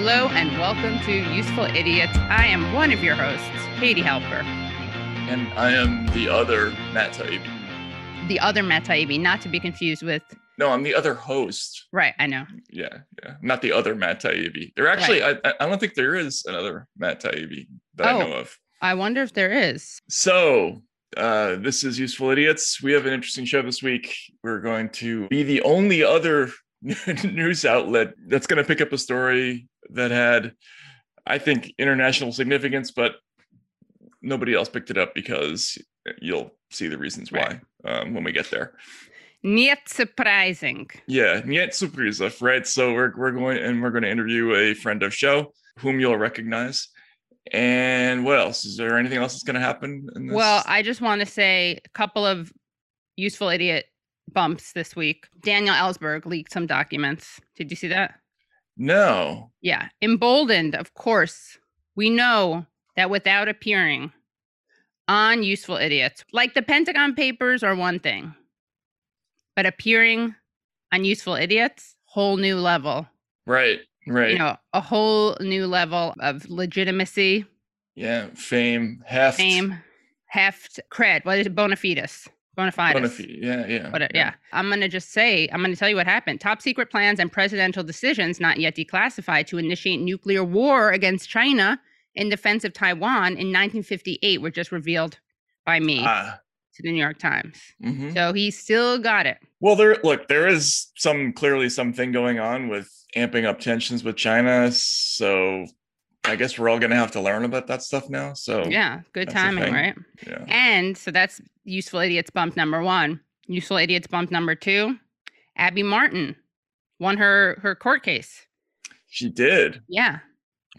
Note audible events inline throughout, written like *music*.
Hello and welcome to Useful Idiots. I am one of your hosts, Katie Halper. And I am the other Matt Taibbi. The other Matt Taibbi, not to be confused with. No, I'm the other host. Right, I know. Yeah, yeah. Not the other Matt Taibbi. There actually, I, I don't think there is another Matt Taibbi that Oh. I know of. I wonder if there is. So, uh, this is Useful Idiots. We have an interesting show this week. We're going to be the only other *laughs* news outlet that's going to pick up a story that had, I think, international significance, but nobody else picked it up because you'll see the reasons why Right. um, when we get there. Niet surprising. Yeah, Niet Surprise, right? So we're we're going and we're going to interview a friend of show whom you'll recognize. And what else? Is there anything else that's going to happen? In this? Well, I just want to say a couple of useful idiot bumps this week. Daniel Ellsberg leaked some documents. Did you see that? no. Yeah. Emboldened, of course. We know that without appearing on Useful Idiots, like the Pentagon Papers are one thing, but appearing on Useful Idiots, whole new level. Right, right. You know, a whole new level of legitimacy, yeah, fame, heft, fame, heft, cred. What is it? Bona fides. Bona fides. Yeah, yeah. But uh, yeah, I'm going to just say, I'm going to tell you what happened. Top secret plans and presidential decisions not yet declassified to initiate nuclear war against China in defense of Taiwan in 1958 were just revealed by me to the New York Times. mhm. So he still got it. Well, there. Look, there is some clearly something going on with amping up tensions with China. So I guess we're all going to have to learn about that stuff now. So Yeah, good timing, right? yeah. And so that's useful idiots bump number one. Useful idiots bump number two. Abby Martin won her her court case. she did. Yeah.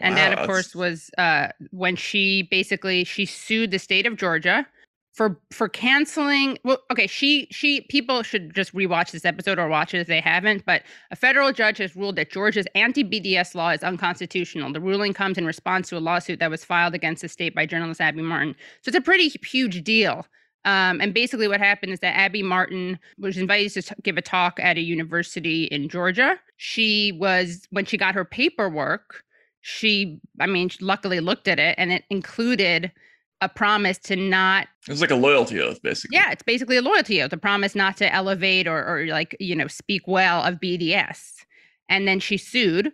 And Wow, that, of that's- course, was uh, when she basically she sued the state of Georgia for for canceling. Well, okay, she she people should just rewatch this episode or watch it if they haven't. But a federal judge has ruled that Georgia's anti-BDS law is unconstitutional. The ruling comes in response to a lawsuit that was filed against the state by journalist Abby Martin. So it's a pretty huge deal. Um, and basically, what happened is that Abby Martin was invited to t- give a talk at a university in Georgia. She was, when she got her paperwork, she, I mean, luckily looked at it and it included a promise to not it's like a loyalty oath, basically. yeah, it's basically a loyalty oath, a promise not to elevate or, or like, you know, speak well of BDS. And then she sued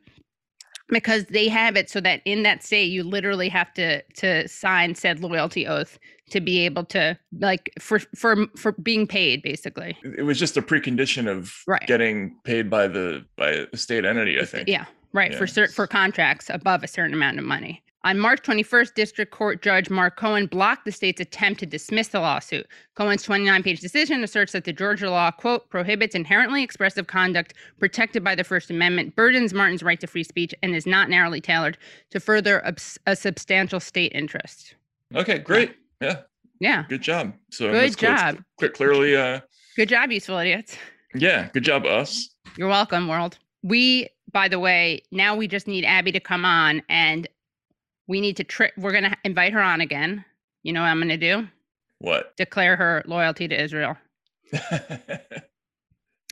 because they have it so that in that state you literally have to to sign said loyalty oath to be able to like for for for being paid basically it was just a precondition of Right. getting paid by the by a state entity. I think. yeah right for Yeah. cert for contracts above a certain amount of money on March 21st, District Court Judge Mark Cohen blocked the state's attempt to dismiss the lawsuit. Cohen's 29 page decision asserts that the Georgia law, quote, prohibits inherently expressive conduct protected by the First Amendment, burdens Martin's right to free speech, and is not narrowly tailored to further abs- a substantial state interest. Okay, great. Yeah, Yeah. good job. So Good job. clear- clearly, uh, Good job, useful idiots. yeah, good job, us. You're welcome, world. We, by the way, now we just need Abby to come on and we need to tri- we're going to invite her on again. You know what I'm going to do? What? Declare her loyalty to Israel. *laughs*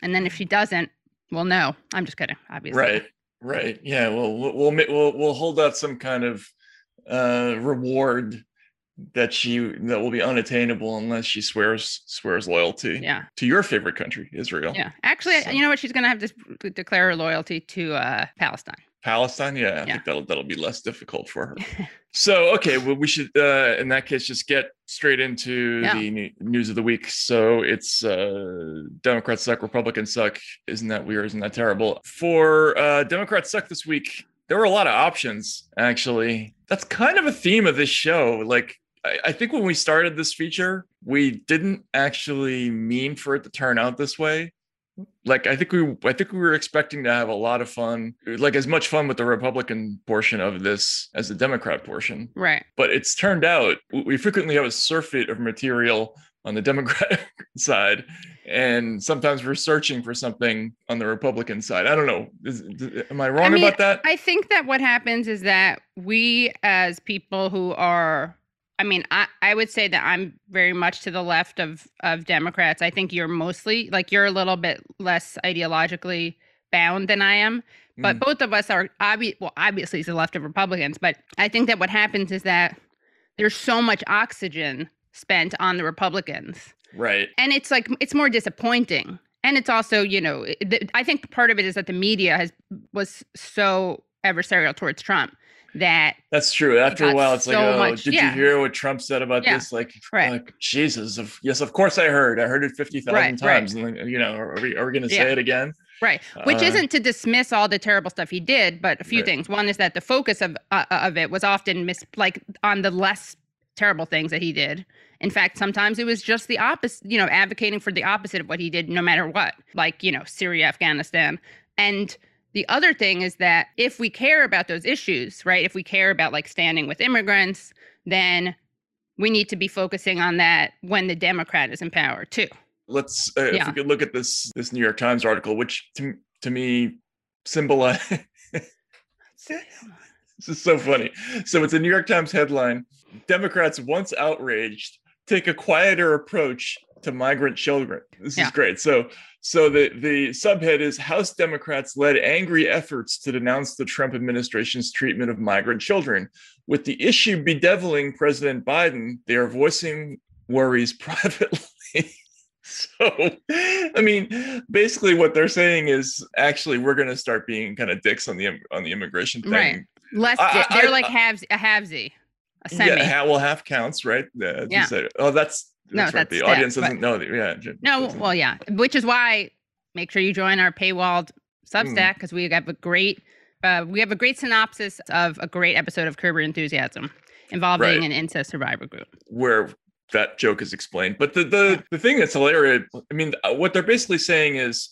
And then if she doesn't, well, no. I'm just kidding, obviously. right, right. Yeah. Well, we'll we'll we'll we'll hold out some kind of uh reward that she that will be unattainable unless she swears swears loyalty Yeah. to your favorite country, Israel. Yeah. Actually, So- you know what? She's going to have to declare her loyalty to uh, Palestine. Palestine, yeah, I Yeah. think that'll that'll be less difficult for her. *laughs* so, okay, well, we should uh, in that case just get straight into Yeah. the news of the week. So it's uh, Democrats suck, Republicans suck. Isn't that weird? Isn't that terrible? For uh, Democrats suck this week, there were a lot of options. Actually, that's kind of a theme of this show. Like, I, I think when we started this feature, we didn't actually mean for it to turn out this way like I think we I think we were expecting to have a lot of fun, like as much fun with the Republican portion of this as the Democrat portion. Right. But it's turned out we frequently have a surfeit of material on the Democratic *laughs* side, and sometimes we're searching for something on the Republican side. I don't know. Is, am I wrong mean, about that? I think that what happens is that we, as people who are, I mean, I, I would say that I'm very much to the left of of Democrats. I think you're mostly like you're a little bit less ideologically bound than I am. But Mm. both of us are obvi- well, obviously he's the left of Republicans, but I think that what happens is that there's so much oxygen spent on the Republicans. right. And it's like it's more disappointing. And it's also, you know, it- the- I think part of it is that the media has was so adversarial towards Trump that That's true. After a while, it's like, oh, much- did yeah. you hear what Trump said about Yeah. this? Like, Right. like Jesus, of yes, of course I heard. I heard it fifty thousand Right, right. times. And then, you know, are we are we going to Yeah. say it again? Right. Which Uh, isn't to dismiss all the terrible stuff he did, but a few Right. things. One is that the focus of uh, of it was often mis like on the less terrible things that he did. In fact, sometimes it was just the opposite, you know, advocating for the opposite of what he did no matter what. Like, you know, Syria, Afghanistan. And the other thing is that if we care about those issues, right? If we care about like standing with immigrants, then we need to be focusing on that when the Democrat is in power too. Let's uh, if Yeah. we could look at this this New York Times article, which to to me symbolize. *laughs* this is so funny. So it's a New York Times headline: Democrats once outraged take a quieter approach to migrant children. This Yeah. is great. So so the the subhead is House Democrats led angry efforts to denounce the Trump administration's treatment of migrant children. With the issue bedeviling President Biden, they are voicing worries *laughs* privately. so I mean, basically what they're saying is actually we're going to start being kind of dicks on the on the immigration thing. Right. Less, I- they're I- like halves, a halvesy, a semi. Yeah, ha- well, half counts, right? Uh, Yeah. said. Oh, that's No, that's right. the that, audience doesn't know that. Yeah. No, doesn't- well, yeah, which is why make sure you join our paywalled Hmm. Substack because we have a great, uh, we have a great synopsis of a great episode of Curb Your Enthusiasm involving Right. an incest survivor group. where that joke is explained. But the the the thing that's hilarious, I mean, uh, what they're basically saying is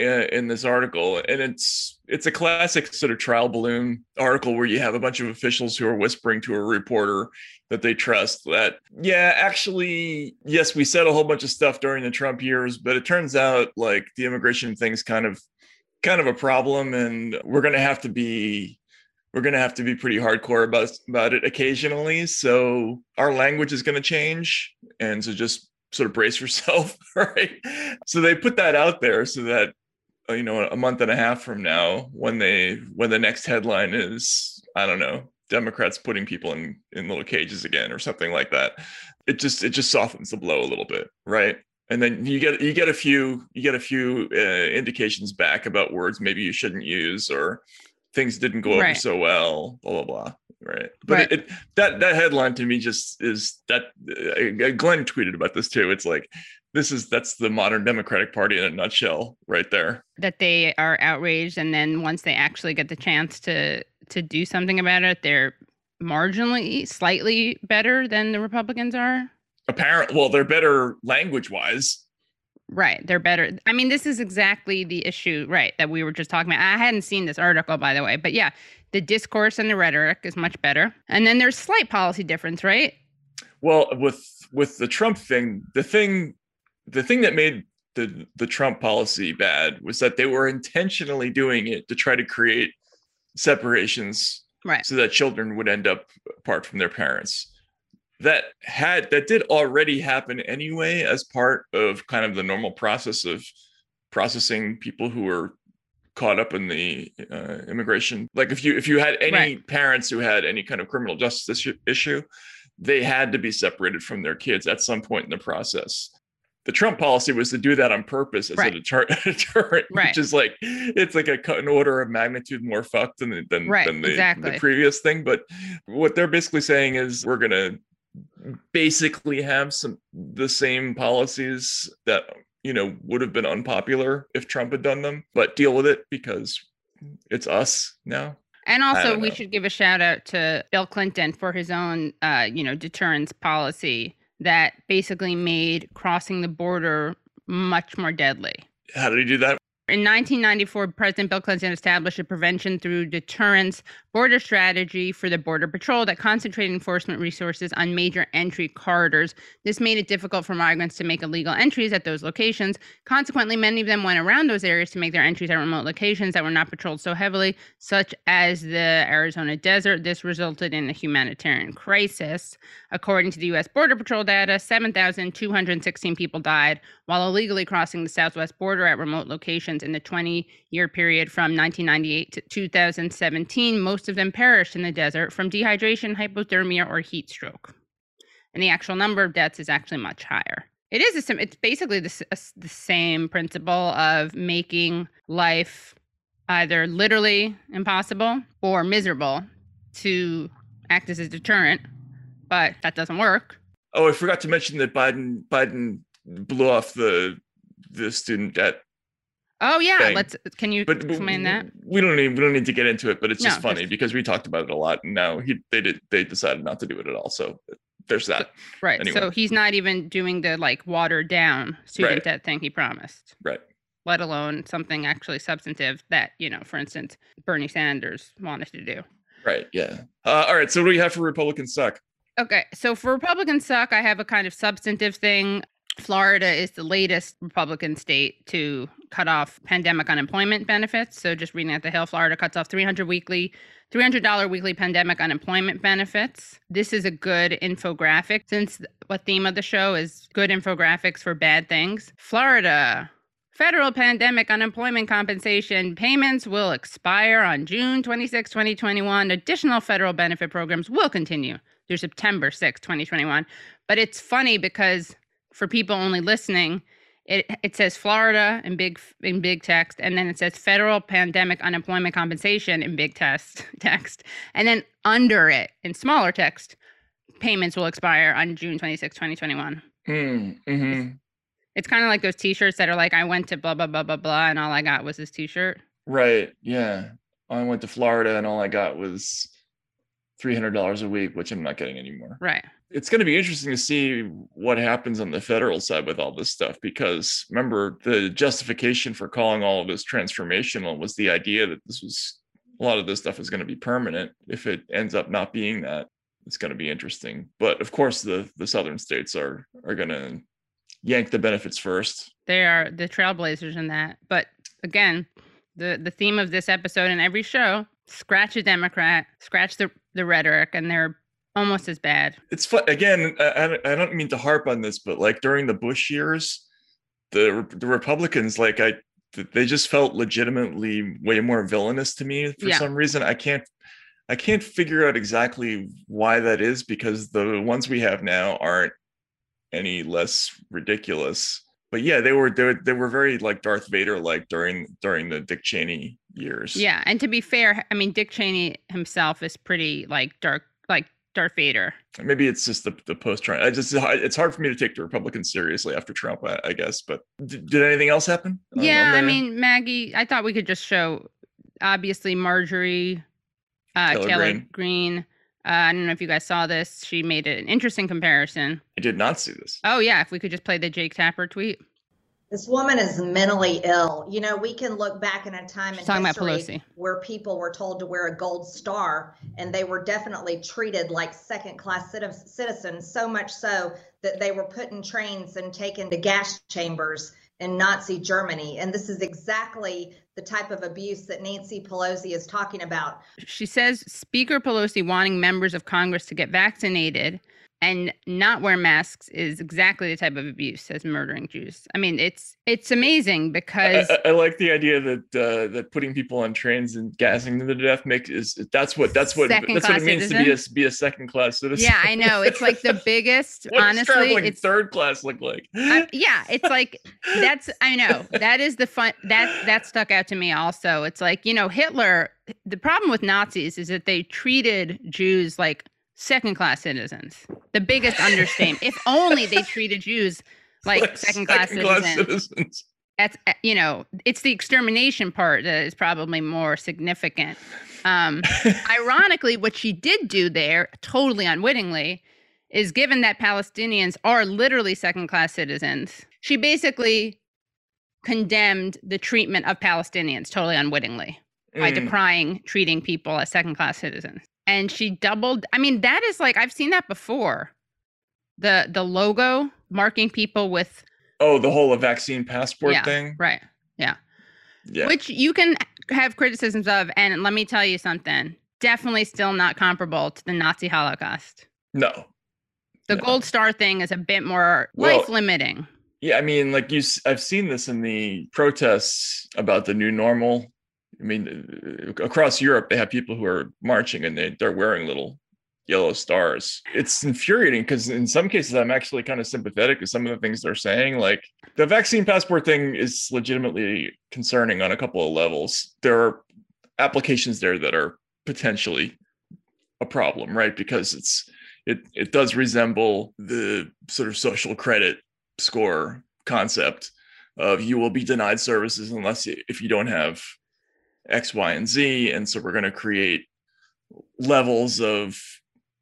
uh, in this article, and it's it's a classic sort of trial balloon article where you have a bunch of officials who are whispering to a reporter that they trust that yeah actually yes we said a whole bunch of stuff during the trump years but it turns out like the immigration thing's kind of kind of a problem and we're going to have to be we're going to have to be pretty hardcore about about it occasionally. So our language is going to change and so just sort of brace yourself *laughs* right? So they put that out there so that you know a month and a half from now when they when the next headline is i don't know democrats putting people in in little cages again or something like that it just it just softens the blow a little bit right? And then you get you get a few you get a few uh, indications back about words maybe you shouldn't use or things didn't go over so well blah blah blah right? But Right. It, it that that headline to me just is that uh, glenn tweeted about this too. It's like this is that's the modern democratic party in a nutshell right there That they are outraged, and then once they actually get the chance to to do something about it, they're marginally, slightly better than the Republicans are. apparent well they're better language wise Right. They're better. I mean, this is exactly the issue, right, that we were just talking about. I hadn't seen this article, by the way, but yeah, the discourse and the rhetoric is much better. And then there's slight policy difference, right? well with with the trump thing the thing the thing that made the the trump policy bad was that they were intentionally doing it to try to create separations Right. so that children would end up apart from their parents that had that did already happen anyway as part of kind of the normal process of processing people who were caught up in the uh, immigration like if you if you had any Right. parents who had any kind of criminal justice issue, issue they had to be separated from their kids at some point in the process the Trump policy was to do that on purpose as Right. *laughs* a deter- deterrent, Right. which is like it's like a cut an order of magnitude more fucked than the- than, Right, than the, exactly. the previous thing. But what they're basically saying is we're gonna basically have some the same policies that you know would have been unpopular if Trump had done them, but deal with it because it's us now. And also, we should give a shout out to Bill Clinton for his own, uh, you know, deterrence policy that basically made crossing the border much more deadly. How did he do that? In 1994, President Bill Clinton established a prevention through deterrence border strategy for the Border Patrol that concentrated enforcement resources on major entry corridors. This made it difficult for migrants to make illegal entries at those locations. Consequently, many of them went around those areas to make their entries at remote locations that were not patrolled so heavily, such as the Arizona desert. This resulted in a humanitarian crisis. According to the U.S. Border Patrol data, 7,216 people died while illegally crossing the southwest border at remote locations in the 20 year period from 1998 to 2017. Most of them perished in the desert from dehydration, hypothermia, or heat stroke. And the actual number of deaths is actually much higher. It is a it's basically the, the same principle of making life either literally impossible or miserable to act as a deterrent, but that doesn't work. Oh, I forgot to mention that Biden Biden blew off the the student debt. Oh yeah, Thing. let's can you But explain that? we don't need we don't need to get into it. But it's No, just funny because we talked about it a lot, and now he they did they decided not to do it at all. So there's that. Right. anyway. So he's not even doing the like watered down student Right. debt thing he promised, Right. let alone something actually substantive that, you know, for instance, Bernie Sanders wanted to do. Right. Yeah. Uh, all right. So what do you have for Republicans suck? Okay. So for Republicans suck, I have a kind of substantive thing. Florida is the latest Republican state to cut off pandemic unemployment benefits. So just reading at the Hill, Florida cuts off 300 weekly, $300 weekly pandemic unemployment benefits. This is a good infographic since what theme of the show is good infographics for bad things. Florida Federal pandemic unemployment compensation payments will expire on June 26, 2021. Additional federal benefit programs will continue through September 6, 2021. But it's funny because for people only listening, it, it says Florida in big in big text, and then it says federal pandemic unemployment compensation in big text *laughs* text, and then under it in smaller text, payments will expire on June 26, 2021. Hmm. hmm It's kind of like those T-shirts that are like, "I went to blah blah blah blah blah," and all I got was this T-shirt. Right. Yeah. I went to Florida and all I got was three hundred dollars a week, which I'm not getting anymore. Right. It's going to be interesting to see what happens on the federal side with all this stuff because remember the justification for calling all of this transformational was the idea that this was a lot of this stuff is going to be permanent. If it ends up not being that, it's going to be interesting. But of course, the the southern states are are going to yank the benefits first. They are the trailblazers in that. But again, the the theme of this episode and every show: scratch a Democrat, scratch the the rhetoric, and they're almost as bad. it's fun again I, I don't- mean to harp on this but like during the bush years the the republicans like i they just felt legitimately way more villainous to me for Yeah. some reason i can't i can't figure out exactly why that is because the ones we have now aren't any less ridiculous but yeah they were they were, they were very like darth vader like during during the dick cheney years Yeah, and to be fair, I mean Dick Cheney himself is pretty like dark, Darth Vader. maybe it's just the, the post Trump. I just it's hard for me to take the Republicans seriously after Trump, I, I guess. But d- did anything else happen? yeah, I mean Maggie. I thought we could just show, obviously Marjorie, uh, Taylor Taylor, Greene. Green. Uh, I don't know if you guys saw this. She made an interesting comparison. I did not see this. Oh yeah, if we could just play the Jake Tapper tweet. This woman is mentally ill. You know, we can look back in a time She's in history Pelosi. where people were told to wear a gold star and they were definitely treated like second class citizens, so much so that they were put in trains and taken to gas chambers in Nazi Germany. And this is exactly the type of abuse that Nancy Pelosi is talking about. She says Speaker Pelosi wanting members of Congress to get vaccinated and not wear masks is exactly the type of abuse as murdering Jews. I mean, it's it's amazing because I, I like the idea that uh, that putting people on trains and gassing them to death makes is that's what that's what that's what it means to be a be a second class citizen. yeah, I know it's like the *laughs* biggest. Honestly, it's third class look like? I- *laughs* yeah, it's like that's I know that is the fun that that stuck out to me also. It's like you know Hitler. The problem with Nazis is that they treated Jews like second class citizens. The biggest understatement. if only they *laughs* treated Jews like, second class citizens. citizens. That's uh, you know it's the extermination part that is probably more significant. Um, *laughs* ironically, what she did do there, totally unwittingly, is given that Palestinians are literally second class citizens, she basically condemned the treatment of Palestinians totally unwittingly by Mm. decrying treating people as second class citizens. And she doubled I mean, that is like I've seen that before. The the logo marking people with Oh, the whole uh, vaccine passport Yeah, thing. right. Yeah. yeah which you can have criticisms of and let me tell you something definitely still not comparable to the nazi holocaust no. the No. gold star thing is a bit more Well- life limiting Yeah, I mean, like you, I've seen this in the protests about the new normal. I mean, uh, across Europe, they have people who are marching and they they're wearing little yellow stars. It's infuriating because in some cases I'm actually kind of sympathetic to some of the things they're saying. Like the vaccine passport thing is legitimately concerning on a couple of levels. There are applications there that are potentially a problem, right? Because it's it it does resemble the sort of social credit score concept of you will be denied services unless if you don't have X, Y, and Z. And so we're going to create levels of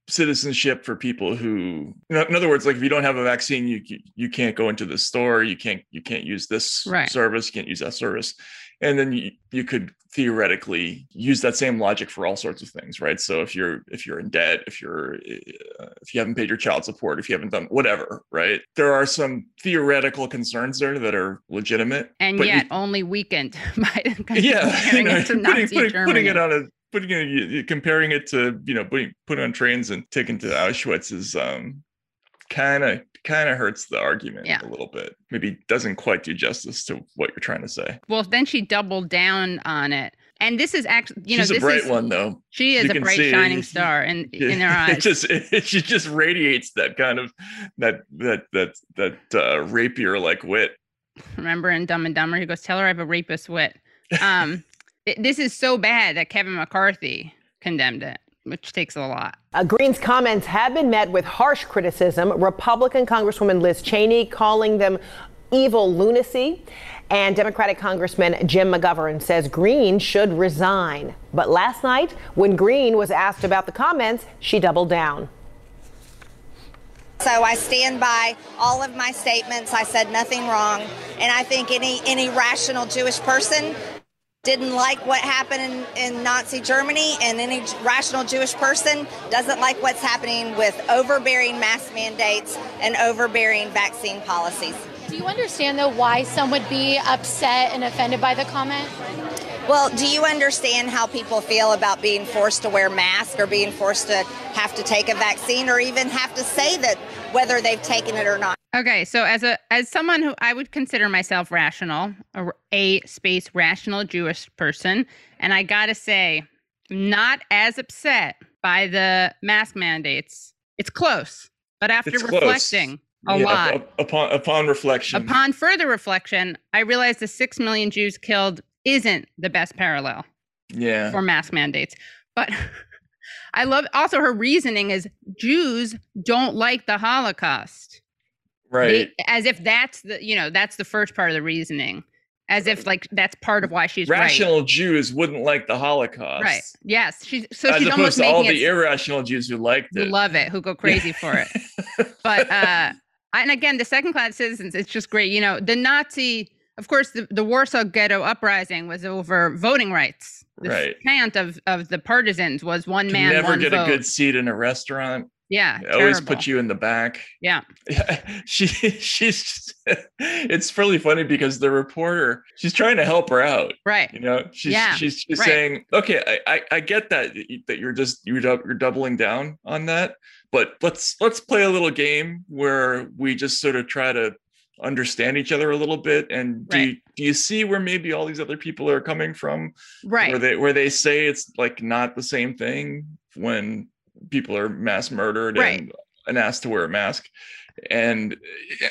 citizenship for people who in other words like if you don't have a vaccine you you can't go into the store you can't you can't use this right. service you can't use that service and then you, you could theoretically use that same logic for all sorts of things right? So if you're if you're in debt if you're uh, if you haven't paid your child support if you haven't done whatever right? There are some theoretical concerns there that are legitimate and yet you, only weakened *laughs* by yeah *laughs* you know, putting, putting, putting, it on a putting it comparing it to you know putting put on trains and taken to auschwitz is um kind of kind of hurts the argument yeah. a little bit. Maybe doesn't quite do justice to what you're trying to say. Well, then she doubled down on it. And this is actually, you She's know, a bright is, one though. She is a bright see, shining star in *laughs* in her eyes. It just it, *laughs* she just radiates that kind of that that that that uh, rapier like wit. Remember in Dumb and Dumber, he goes, "Tell her I have a rapist wit." Um, *laughs* it, this is so bad that Kevin McCarthy condemned it which takes a lot. Uh, Greene's comments have been met with harsh criticism. Republican Congresswoman Liz Cheney calling them evil lunacy. And Democratic Congressman Jim McGovern says Greene should resign. But last night, when Greene was asked about the comments, she doubled down. So I stand by all of my statements. I said nothing wrong. And I think any, any rational Jewish person didn't like what happened in, in, Nazi Germany, and any rational Jewish person doesn't like what's happening with overbearing mask mandates and overbearing vaccine policies. Do you understand, though, why some would be upset and offended by the comment? Well, do you understand how people feel about being forced to wear masks or being forced to have to take a vaccine or even have to say that whether they've taken it or not? Okay, so as a as someone who I would consider myself rational, a, a space rational Jewish person, and I got to say, not as upset by the mask mandates. It's close, but after it's reflecting close. a yeah, lot, upon upon reflection, upon further reflection, I realized the six million Jews killed isn't the best parallel. Yeah, for mask mandates, but. *laughs* I love also her reasoning is Jews don't like the Holocaust right they, as if that's the you know that's the first part of the reasoning as if like that's part of why she's rational right. Jews wouldn't like the Holocaust. Right. Yes. She's so as she's opposed almost to all the it, irrational Jews who liked it, who love it, who go crazy for it. but uh, *laughs* and again, the second class citizens, it's just great. You know, the Nazi, of course, the, the Warsaw Ghetto uprising was over voting rights. The right. chant of of the partisans was one man, never one get vote. a good seat in a restaurant. Yeah. always put you in the back. Yeah. Yeah. *laughs* She she's just, *laughs* it's really funny because the reporter, she's trying to help her out. Right. You know, she's yeah. she's, she's right. saying, okay, I, I, I get that that you're just you're you're doubling down on that. But let's let's play a little game where we just sort of try to understand each other a little bit and do right. you, do you see where maybe all these other people are coming from right where they where they say it's like not the same thing when people are mass murdered right. and, and asked to wear a mask and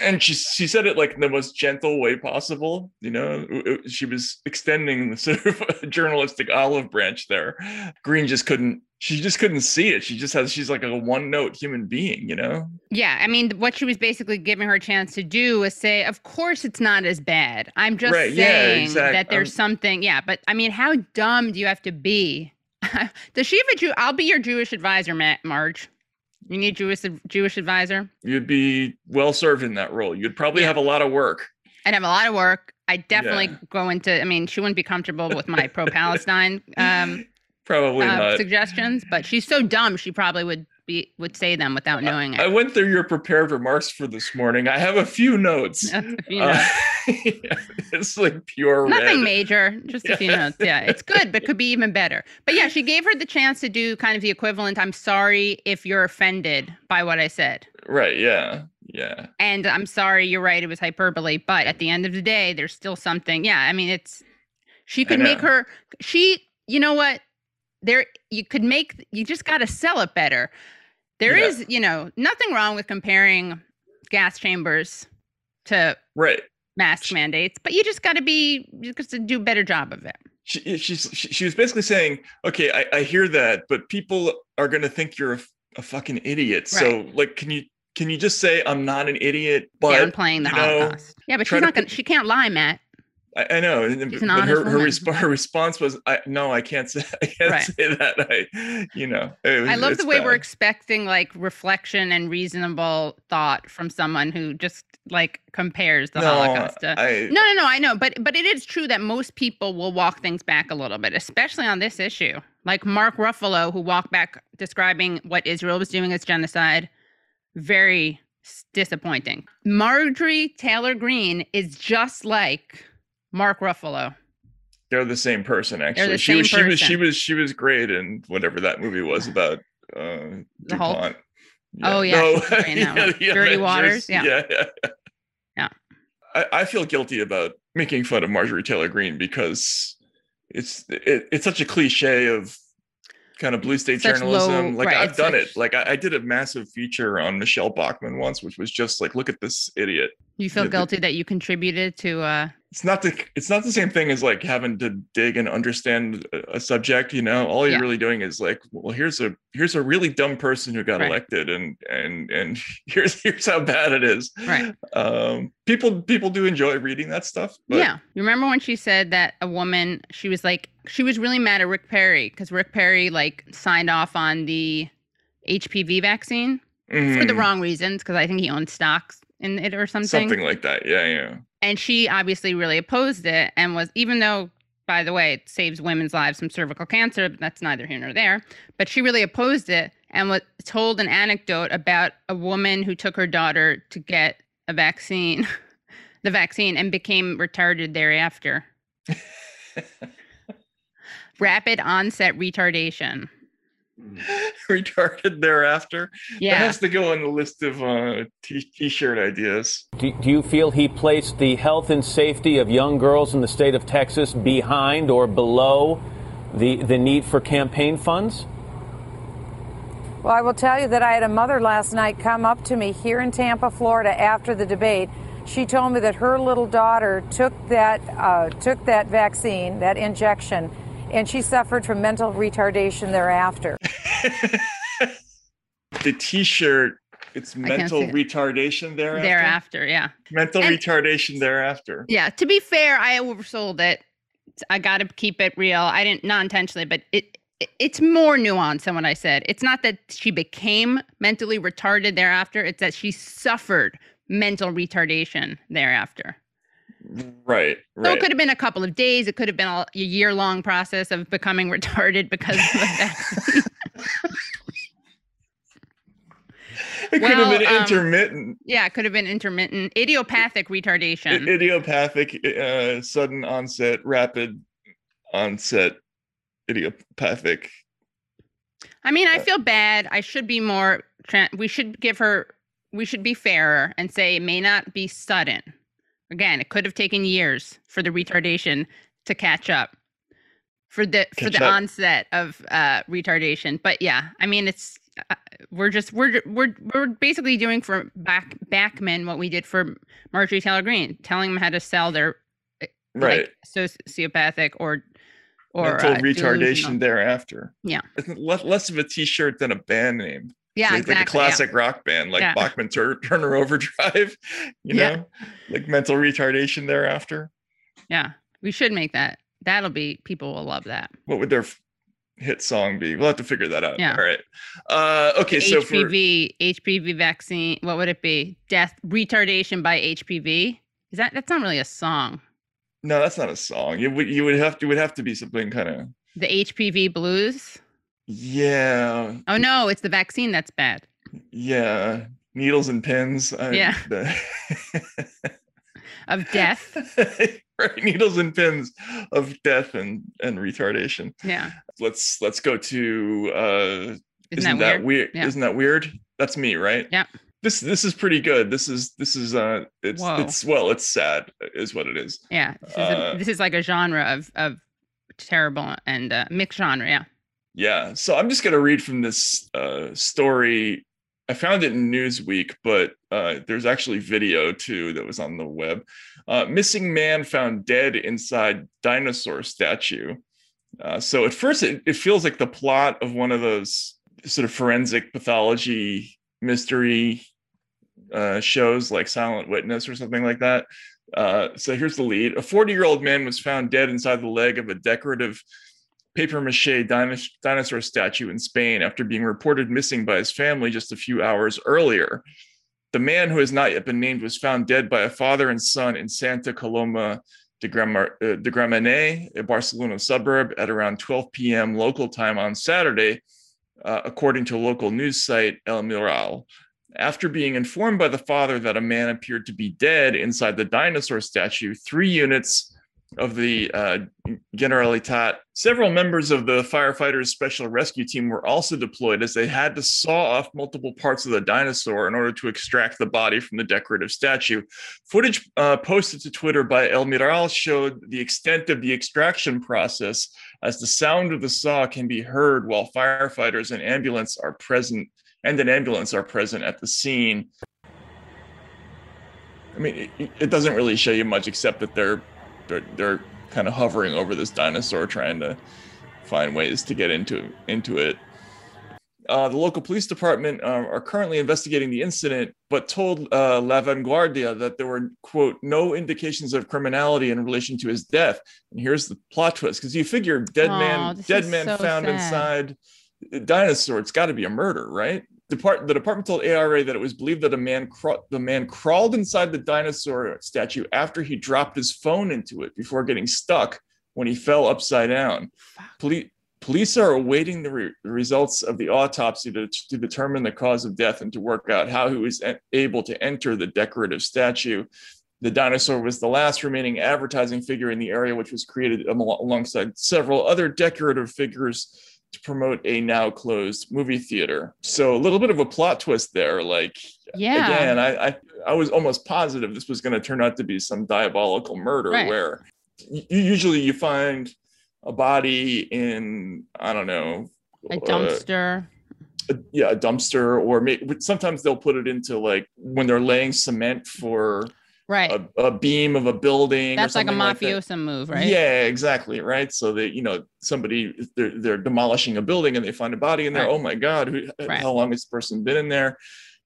and she she said it like in the most gentle way possible you know she was extending the *laughs* sort of journalistic olive branch there green just couldn't she just couldn't see it she just has she's like a one note human being you know yeah i mean what she was basically giving her a chance to do was say of course it's not as bad i'm just right, saying yeah, exactly. that there's um, something yeah but i mean how dumb do you have to be *laughs* Does she have a Jew? I'll be your Jewish advisor, Matt Marge. You need Jewish Jewish advisor. You'd be well served in that role. You'd probably yeah. have a lot of work. I'd have a lot of work. I definitely yeah. go into. I mean, she wouldn't be comfortable with my pro-Palestine um, *laughs* probably uh, suggestions, but she's so dumb. She probably would be would say them without knowing it. I went through your prepared remarks for this morning. I have a few notes. *laughs* a few notes. *laughs* Uh, it's like pure nothing red. major, just a few notes. Yeah, it's good, but could be even better. But yeah, she gave her the chance to do kind of the equivalent. I'm sorry if you're offended by what I said. Right. Yeah. Yeah. And I'm sorry, you're right, it was hyperbole, but at the end of the day, there's still something. Yeah, I mean, it's she could make her she you know what? There you could make you just got to sell it better. There Yeah. is, you know, nothing wrong with comparing gas chambers to Right. mask mandates, but you just got to be you just to do a better job of it. She, eh, she's, she, she was basically saying, okay, I, I hear that, but people are going to think you're a, a fucking idiot. So, like, can you can you just say I'm not an idiot? But downplaying the you know, Holocaust. Yeah, but she's to not gonna. She can't lie, Matt. I, I know, and- She's an but her her, resp- her response was, I, "No, I can't say I can't Right. say that." I, you know, was- I love the way we're expecting like reflection and reasonable thought from someone who just like compares the no, Holocaust to. I, no, no, no. I know, but but it is true that most people will walk things back a little bit, especially on this issue. Like Mark Ruffalo, who walked back describing what Israel was doing as genocide. Very disappointing. Marjorie Taylor Greene is just like Mark Ruffalo. they're the same person. Actually, the she was same she was she person. was she was great in whatever that movie was *sighs* about. Uh, The Hulk? DuPont. Oh, yeah, was great in that *laughs* one. Dirty Waters, yeah. yeah, yeah. Yeah. I, I feel guilty about making fun of Marjorie Taylor Greene because it's it, it's such a cliche of kind of blue state Such journalism. low- like right, I've done such- it. Like I, I did a massive feature on Michele Bachmann once, which was just like, look at this idiot. You feel Yeah, the- guilty that you contributed to uh It's not the it's not the same thing as like having to dig and understand a- subject. You know, all you're Yeah. really doing is like, well, here's a here's a really dumb person who got Right. elected, and and and *laughs* here's here's how bad it is. Right. Um, people people do enjoy reading that stuff. But yeah. You remember when she said that a woman, she was like, she was really mad at Rick Perry because Rick Perry like signed off on the HPV vaccine for the mhm, wrong reasons because I think he owned stocks in it or something. something like that. Yeah, yeah. And she obviously really opposed it and was, even though, by the way, it saves women's lives from cervical cancer, but that's neither here nor there. But she really opposed it and was told an anecdote about a woman who took her daughter to get a vaccine, *laughs* the vaccine, and became retarded thereafter. *laughs* Rapid onset retardation. *laughs* Retarded thereafter. That Yeah. has to go on the list of uh, t- t-shirt ideas. Do, do you feel he placed the health and safety of young girls in the state of Texas behind or below the, the need for campaign funds? Well, I will tell you that I had a mother last night come up to me here in Tampa, Florida, after the debate. She told me that her little daughter took that uh, took that vaccine, that injection, and she suffered from mental retardation thereafter. *laughs* The t-shirt. It's mental see it. retardation thereafter. Thereafter, yeah. Mental And- retardation thereafter. Yeah, to be fair, I oversold it. I got to keep it real. I didn't not intentionally, but it, it it's more nuanced than what I said. It's not that she became mentally retarded thereafter, it's that she suffered mental retardation thereafter. Right. So it could have been a couple of days, it could have been a year long process of becoming *laughs* retarded because of the vaccine. it could have well, been um, intermittent, yeah, it could have been intermittent idiopathic i- retardation. idiopathic, uh, sudden onset, rapid onset, idiopathic. I mean, I Uh, feel bad. I should be more. Tra- we should give her. We should be fairer and say it may not be sudden. Again, it could have taken years for the retardation to catch up, for the for the up. onset of uh, retardation. But yeah, I mean, it's uh, we're just we're we're we're basically doing for back Bachmann what we did for Marjorie Taylor Greene, telling them how to sell their Right. like sociopathic or or Mental uh, retardation delusional. thereafter. Yeah. Less, less of a t-shirt than a band name. Yeah, like, exactly. like a yeah. classic rock band, like Yeah. *laughs* Bachman Tur- *laughs* Turner Overdrive. *laughs* You Yeah. know, like mental retardation thereafter. Yeah, we should make that. That'll be people will love that. What would their f- hit song be? We'll have to figure that out. Yeah. All right. Uh, okay. So for HPV, HPV vaccine. What would it be? Death retardation by HPV. Is that that's not really a song? no, that's not a song. You would you would have to would have to be something kind of The HPV blues. Yeah Oh no, it's the vaccine that's bad. yeah needles and pins. I- Yeah. the- *laughs* Of death. *laughs* right, needles and pins of death and and retardation. Yeah, Let's let's go to uh isn't, that weird? Yeah. Isn't that weird? That's me, right? Yeah. this this is pretty good. This is this is uh it's Whoa. it's well it's sad is what it is. Yeah, this is, Uh, a, this is like a genre of of terrible and uh, mixed genre. Yeah. Yeah. So I'm just gonna read from this uh story. I found it in Newsweek, but uh, there's actually video too that was on the web. Uh, missing man found dead inside dinosaur statue. Uh, so at first, it, it feels like the plot of one of those sort of forensic pathology mystery uh, shows like Silent Witness or something like that. Uh, so here's the lead. A 40 year old man was found dead inside the leg of a decorative paper mache dinosaur statue in Spain after being reported missing by his family just a few hours earlier. The man, who has not yet been named, was found dead by a father and son in Santa Coloma de, Grama- uh, de Gramenet, a Barcelona suburb, at around 12 p.m. local time on Saturday, uh, according to local news site El Mural. After being informed by the father that a man appeared to be dead inside the dinosaur statue, three units of the uh, Generalitat, several members of the firefighters' special rescue team were also deployed as they had to saw off multiple parts of the dinosaur in order to extract the body from the decorative statue. Footage uh, posted to Twitter by El Mural showed the extent of the extraction process as the sound of the saw can be heard while firefighters and ambulance are present and an ambulance are present at the scene. I mean, it, it doesn't really show you much except that they're they're, they're kind of hovering over this dinosaur, trying to find ways to get into into it. Uh, the local police department uh, are currently investigating the incident, but told uh, La Vanguardia that there were quote no indications of criminality in relation to his death. And here's the plot twist: because you figure dead man, dead man so found sad. inside dinosaur, it's got to be a murder, right? Depart- the department told ARA that it was believed that a man craw- the man crawled inside the dinosaur statue after he dropped his phone into it before getting stuck when he fell upside down. Police police are awaiting the re- results of the autopsy to, to determine the cause of death and to work out how he was en- able to enter the decorative statue. The dinosaur was the last remaining advertising figure in the area, which was created alongside several other decorative figures to promote a now closed movie theater. So a little bit of a plot twist there. Like Yeah. again, I, I I was almost positive this was going to turn out to be some diabolical murder Right. where you, usually you find a body in I don't know A uh, dumpster. a- yeah, a dumpster, or may, sometimes they'll put it into like when they're laying cement for right. a, a beam of a building. That's like a mafioso move, right? Yeah, exactly. Right. So that you know somebody they're they're demolishing a building and they find a body in there. Right. Oh my god, who, uh, Right. how long has this person been in there?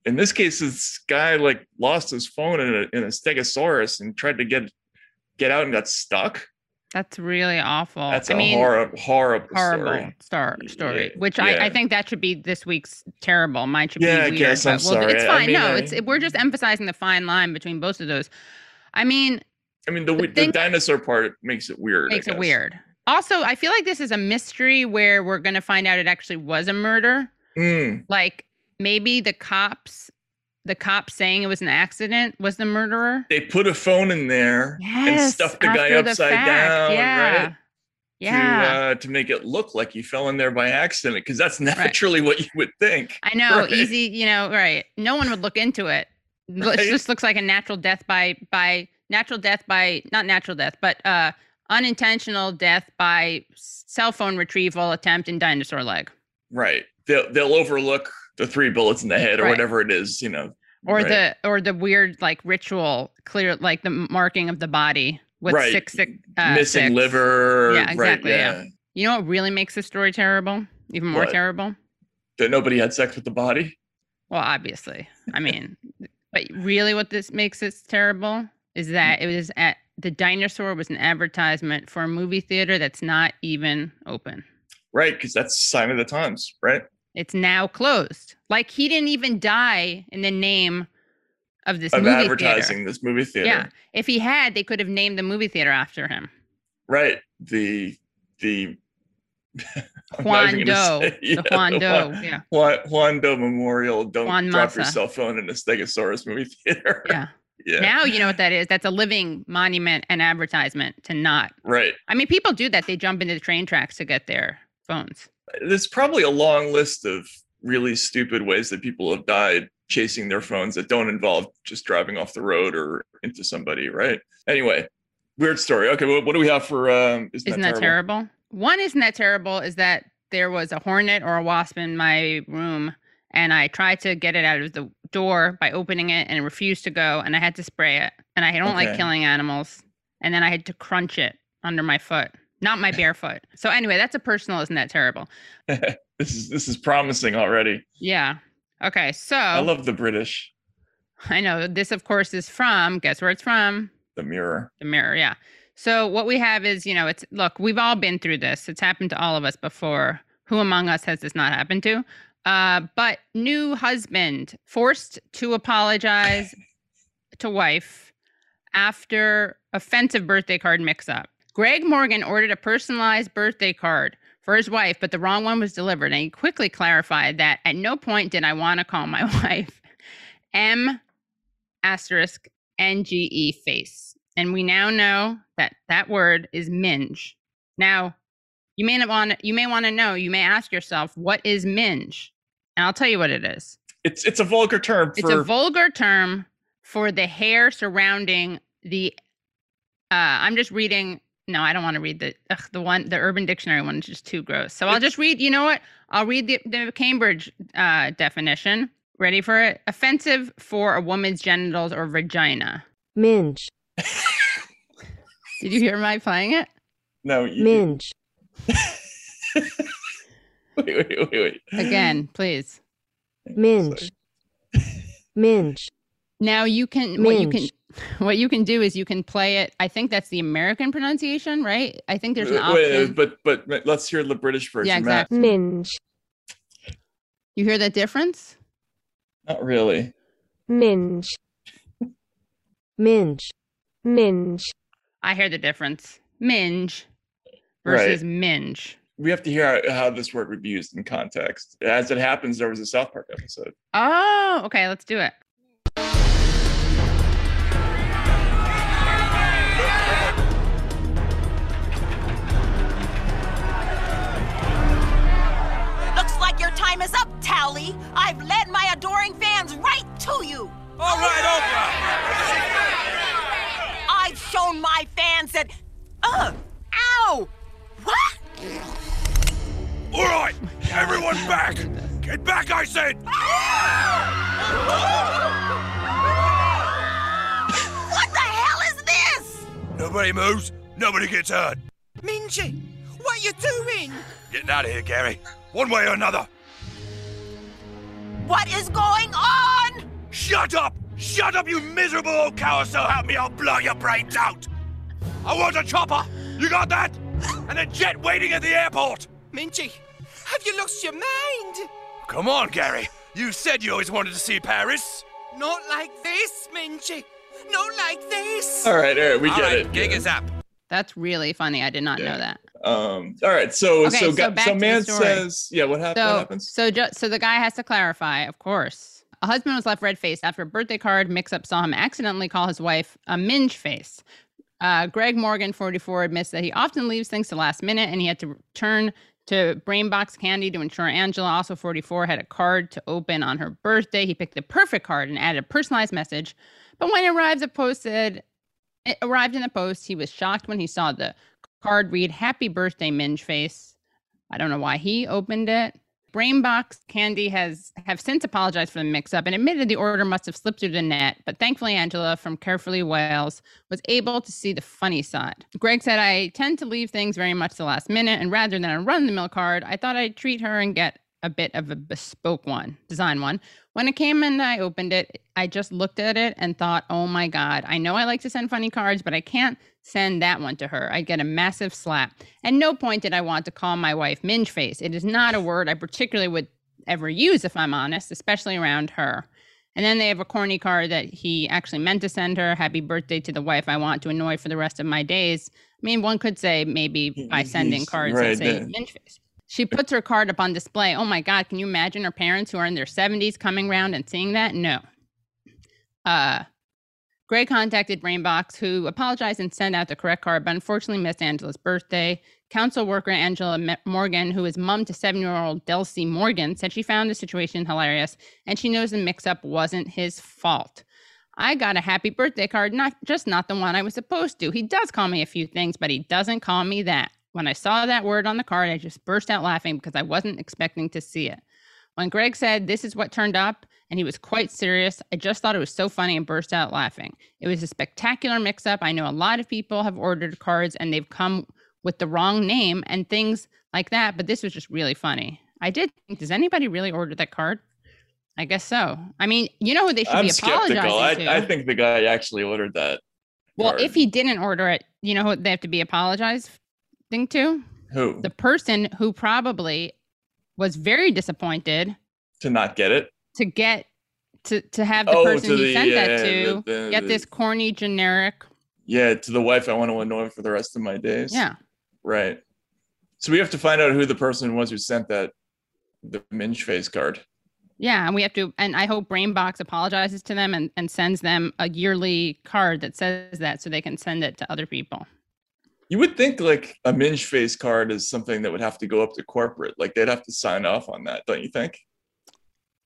In this case, this guy like lost his phone in a in a stegosaurus and tried to get get out and got stuck. That's really awful. That's I a mean, horrible horrible horrible story. star story. yeah, Which I, yeah. I think that should be this week's terrible. Mine should Yeah, I be weird. guess, I'm we'll- It's sorry. I fine. mean, no, I- it's we're just emphasizing the fine line between both of those. I mean, I mean, the, The the, dinosaur part makes it weird. Makes it weird. Also, I feel like this is a mystery where we're going to find out it actually was a murder. Mm, Like maybe the cops, the cop saying it was an accident was the murderer. they put a phone in there and stuffed the guy after the upside down, Yeah. right? Yeah. To uh, to make it look like you fell in there by accident, because that's *laughs* naturally what you would think. I know, Right. easy, you know, right. No one would look into it. Right. It just looks like a natural death by by natural death by not natural death, but uh unintentional death by cell phone retrieval attempt in dinosaur leg. Right. They'll they'll overlook the three bullets in the head or Right. whatever it is, you know. Or Right. the or the weird like ritual clear like the marking of the body with Right. six six uh, missing six. liver. Yeah, right, exactly, yeah. yeah. You know what really makes this story terrible? Even more What? terrible? That nobody had sex with the body. Well, obviously. I *laughs* mean, but really what this makes it terrible is that it was at the dinosaur was an advertisement for a movie theater that's not even open. Right, because that's sign of the times, right? It's now closed. Like he didn't even die in the name of this Of movie advertising theater. this movie theater. Yeah. If he had, they could have named the movie theater after him. Right. The the *laughs* Juan Doe. *laughs* The Juan Doe. Yeah. Juan, Juan Doe Memorial. Don't Juan drop your cell phone in a Stegosaurus movie theater. Yeah. *laughs* yeah. Now you know what that is. That's a living monument and advertisement to not. right. I mean, people do that. They jump into the train tracks to get their phones. There's probably a long list of really stupid ways that people have died chasing their phones that don't involve just driving off the road or into somebody, right? Anyway, weird story. Okay, what, what do we have for? Um, isn't, Isn't that terrible? One isn't that terrible is that there was a hornet or a wasp in my room and I tried to get it out of the door by opening it and it refused to go and I had to spray it. And I don't like killing animals. And then I had to crunch it under my foot, not my barefoot. So anyway, that's a personal isn't that terrible. *laughs* this is this is promising already. Yeah. Okay, so I love the British, I know this of course is from guess where it's from? the mirror. The mirror, yeah. So what we have is, you know, it's look, we've all been through this. It's happened to all of us before. Who among us has this not happened to? Uh, but new husband forced to apologize *laughs* to wife after offensive birthday card mix up. Greg Morgan ordered a personalized birthday card for his wife, but the wrong one was delivered. And he quickly clarified that at no point did I want to call my *laughs* wife M asterisk NGE face. And we now know that that word is minge. Now, you may not want you may want to know, you may ask yourself, what is minge? And I'll tell you what it is. It's it's a vulgar term It's a vulgar term for the hair surrounding the uh I'm just reading no, I don't want to read the ugh, the one the urban dictionary one is just too gross. So I'll just read, you know what? I'll read the, the Cambridge uh definition. Ready for it? Offensive for a woman's genitals or vagina. Minge, Did you hear my playing it? no. You, minge, *laughs* Wait, wait, wait, wait. Again, please. minge, minge, Now you can what you can Minge. What you can do is you can play it. I think that's the American pronunciation, right? I think there's an uh, Wait, wait, option. but but but let's hear the British version. Yeah, Matt. exactly. minge, You hear that difference? Not really. minge, minge, minge, I hear the difference. Minge versus minge. We have to hear how, how this word would be used in context. As it happens, there was a South Park episode. Oh, okay, let's do it. Towley. I've led my adoring fans right to you. All right, I've shown my fans that. Ugh! Ow! What? All right, everyone back. Get back, I said. What the hell is this? Nobody moves. Nobody gets hurt. Minji, what are you doing? Getting out of here, Gary. One way or another. What is going on? Shut up! Shut up, you miserable old coward! So help me, I'll blow your brains out. I want a chopper. You got that? And a jet waiting at the airport. Minji, have you lost your mind? Come on, Gary. You said you always wanted to see Paris. Not like this, Minji. Not like this. All right, all right, we All get right, it. Gig yeah. is up. That's really funny. I did not know that. Um. All right. So Okay, so so so man says, yeah. What, hap- what happens? so, ju- so the guy has to clarify, of course. A husband was left red faced after a birthday card mix up saw him accidentally call his wife a minge face. Uh, Greg Morgan, 44, admits that he often leaves things to last minute and he had to turn to Brainbox Candy to ensure Angela, also 44, had a card to open on her birthday. He picked the perfect card and added a personalized message. But when it arrived, the post said, it arrived in the post, he was shocked when he saw the card read Happy Birthday Minge Face. I don't know why he opened it. Brainbox Candy has have since apologized for the mix-up and admitted the order must have slipped through the net, but thankfully Angela from Caerphilly Wales was able to see the funny side. Greg said, "I tend to leave things very much the last minute, and rather than a run-of-the-mill card, I thought I'd treat her and get a bit of a bespoke one, design one. When it came and I opened it, I just looked at it and thought, oh my God, I know I like to send funny cards, but I can't send that one to her. I'd get a massive slap. At no point did I want to call my wife minge face. It is not a word I particularly would ever use, if I'm honest, especially around her. And then they have a corny card that he actually meant to send her. Happy birthday to the wife I want to annoy for the rest of my days. I mean, one could say maybe by sending cards right that say minge face. She puts her card up on display. Oh my God, can you imagine her parents who are in their 70s coming around and seeing that? No. Uh, Greg contacted Brainbox, who apologized and sent out the correct card, but unfortunately missed Angela's birthday. Council worker Angela Morgan, who is mom to seven year old Delcy Morgan, said she found the situation hilarious and she knows the mix up wasn't his fault. I got a happy birthday card, not just not the one I was supposed to. He does call me a few things, but he doesn't call me that. When I saw that word on the card, I just burst out laughing because I wasn't expecting to see it. When Greg said this is what turned up, and he was quite serious, I just thought it was so funny and burst out laughing. It was a spectacular mix up. I know a lot of people have ordered cards and they've come with the wrong name and things like that, but this was just really funny. I did think, does anybody really order that card? I guess so. I mean, you know who they should I'm be apologizing skeptical. to? I, I think the guy actually ordered that. well, card. if he didn't order it, you know who they have to be apologizing to? who The person who probably was very disappointed to not get it. To get to to have the Oh, person he the- sent yeah, that to the- the- get this corny generic. Yeah, to the wife I want to annoy for the rest of my days. Yeah. Right. So we have to find out who the person was who sent that the Minge face card. Yeah, and we have to, and I hope Brainbox apologizes to them and, and sends them a yearly card that says that so they can send it to other people. You would think like a Minge face card is something that would have to go up to corporate. Like they'd have to sign off on that, don't you think?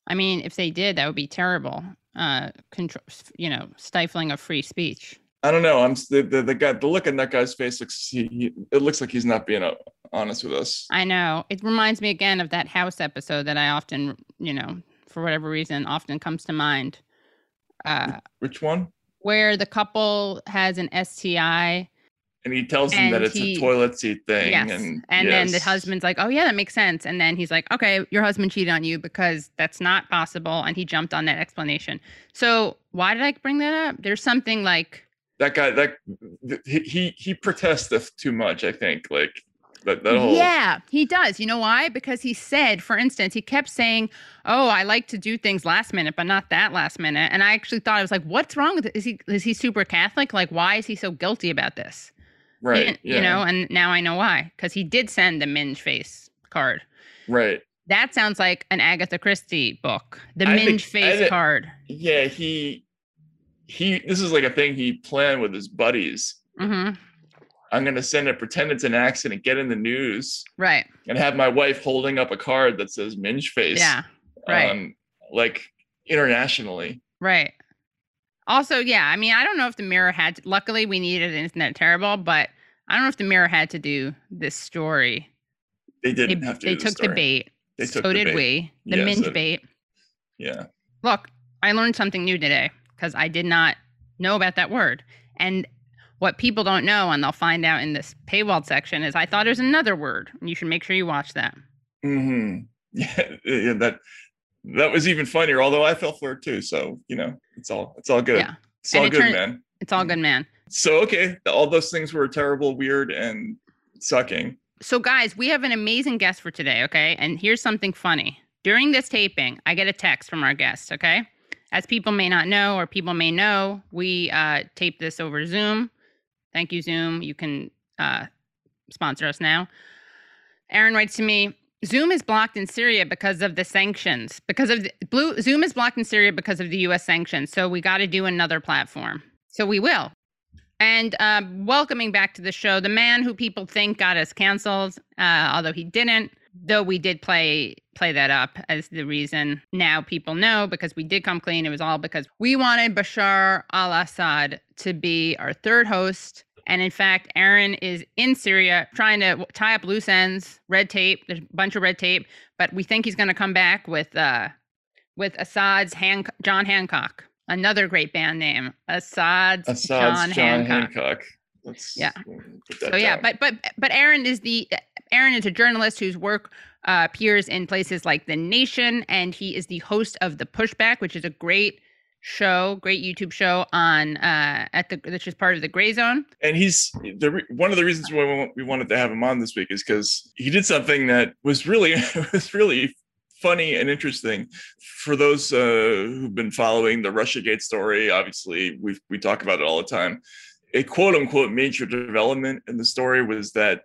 I mean, if they did, that would be terrible. Uh, control, you know, stifling of free speech. I don't know. I'm the, the, the guy. The look on that guy's face looks. He, he, it looks like he's not being uh, honest with us. I know. It reminds me again of that house episode that I often, you know, for whatever reason, often comes to mind. Uh, Which one? where the couple has an STI. And he tells him that it's he- a toilet seat thing. Yes. And, And then the husband's like, oh, yeah, that makes sense. And then he's like, okay, your husband cheated on you because that's not possible. And he jumped on that explanation. So why did I bring that up? There's something like, that guy that he he protesteth too much. I think like that that whole yeah, he does. You know why? Because he said, for instance, he kept saying, "Oh, I like to do things last minute, but not that last minute." And I actually thought I was like, "What's wrong with it? Is he is he super Catholic? Like, why is he so guilty about this?" Right. Yeah. You know, and now I know why. Because he did send the Minge face card. right. That sounds like an Agatha Christie book. The I Minge I face thi- card. Yeah. He he. This is like a thing he planned with his buddies. hmm I'm gonna send it, pretend it's an accident, get in the news, Right. and have my wife holding up a card that says Minge face. Yeah. Right. Um, like internationally. Right. Also, yeah, I mean, I don't know if the mirror had. To, luckily, we needed an internet terrible, but I don't know if the mirror had to do this story. They They, didn't have to. they the took the story. bait. They so took the did bait. we. The Yeah, minge so- bait. Yeah. Look, I learned something new today because I did not know about that word. And what people don't know, and they'll find out in this paywall section, is I thought there's another word. And you should make sure you watch that. hmm *laughs* Yeah, yeah, that that was even funnier. Although I fell for it too, so you know, it's all it's all good. Yeah. It's And all it good, turned- man. It's all good, man. So okay, all those things were terrible, weird, and sucking. So, guys, we have an amazing guest for today, okay? And here's something funny. During this taping, I get a text from our guest, okay? As people may not know, or people may know, we uh, tape this over Zoom. Thank you, Zoom. You can uh, sponsor us now. Aaron writes to me Zoom is blocked in Syria because of the sanctions. Because of the, Blue, Zoom is blocked in Syria because of the US sanctions. So we got to do another platform. So we will. And uh, welcoming back to the show, the man who people think got us canceled, uh, although he didn't. Though we did play play that up as the reason. Now people know because we did come clean. It was all because we wanted Bashar al-Assad to be our third host. And in fact, Aaron is in Syria trying to tie up loose ends, red tape. There's a bunch of red tape, but we think he's going to come back with uh, with Assad's Han- John Hancock, another great band name, Assad's, Assad's John, John, Hancock. Hancock. Let's Yeah. So yeah, but but but Aaron is the Aaron is a journalist whose work uh, appears in places like The Nation, and he is the host of the Pushback, which is a great show, great YouTube show on uh, at the which is part of the Grayzone. and he's the one of the reasons why we wanted to have him on this week is because he did something that was really *laughs* was really funny and interesting for those uh, who've been following the RussiaGate story. Obviously, we we talk about it all the time. A quote unquote major development in the story was that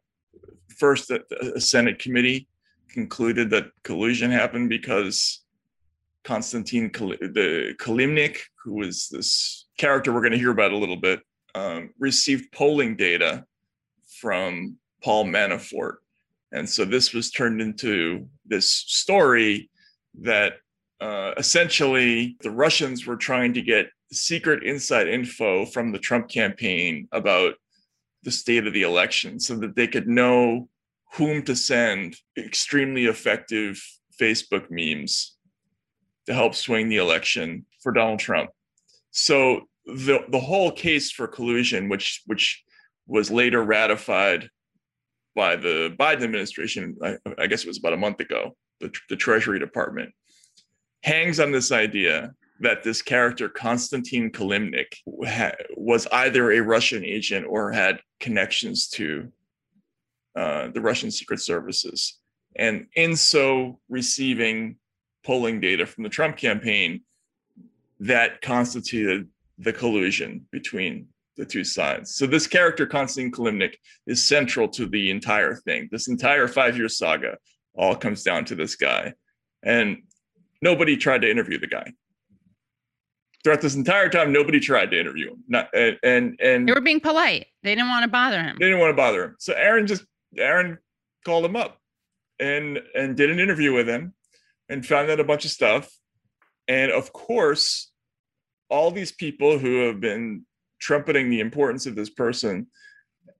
first a, Senate committee concluded that collusion happened because Konstantin Kal- the Kilimnik, who was this character we're going to hear about a little bit, um, received polling data from Paul Manafort. And so this was turned into this story that uh, essentially the Russians were trying to get secret inside info from the Trump campaign about the state of the election so that they could know whom to send extremely effective Facebook memes to help swing the election for Donald Trump. So the the whole case for collusion, which which was later ratified by the Biden administration, I, I guess it was about a month ago, the, the Treasury Department, hangs on this idea that this character Konstantin Kilimnik ha- was either a Russian agent or had connections to uh, the Russian secret services, and in so receiving polling data from the Trump campaign that constituted the collusion between the two sides. So this character, Konstantin Kilimnik, is central to the entire thing. This entire five-year saga all comes down to this guy, and nobody tried to interview the guy. Throughout this entire time, nobody tried to interview him. Not and and, and They were being polite. They didn't want to bother him. they didn't want to bother him. So Aaron just Aaron called him up and and did an interview with him and found out a bunch of stuff. And of course, all these people who have been trumpeting the importance of this person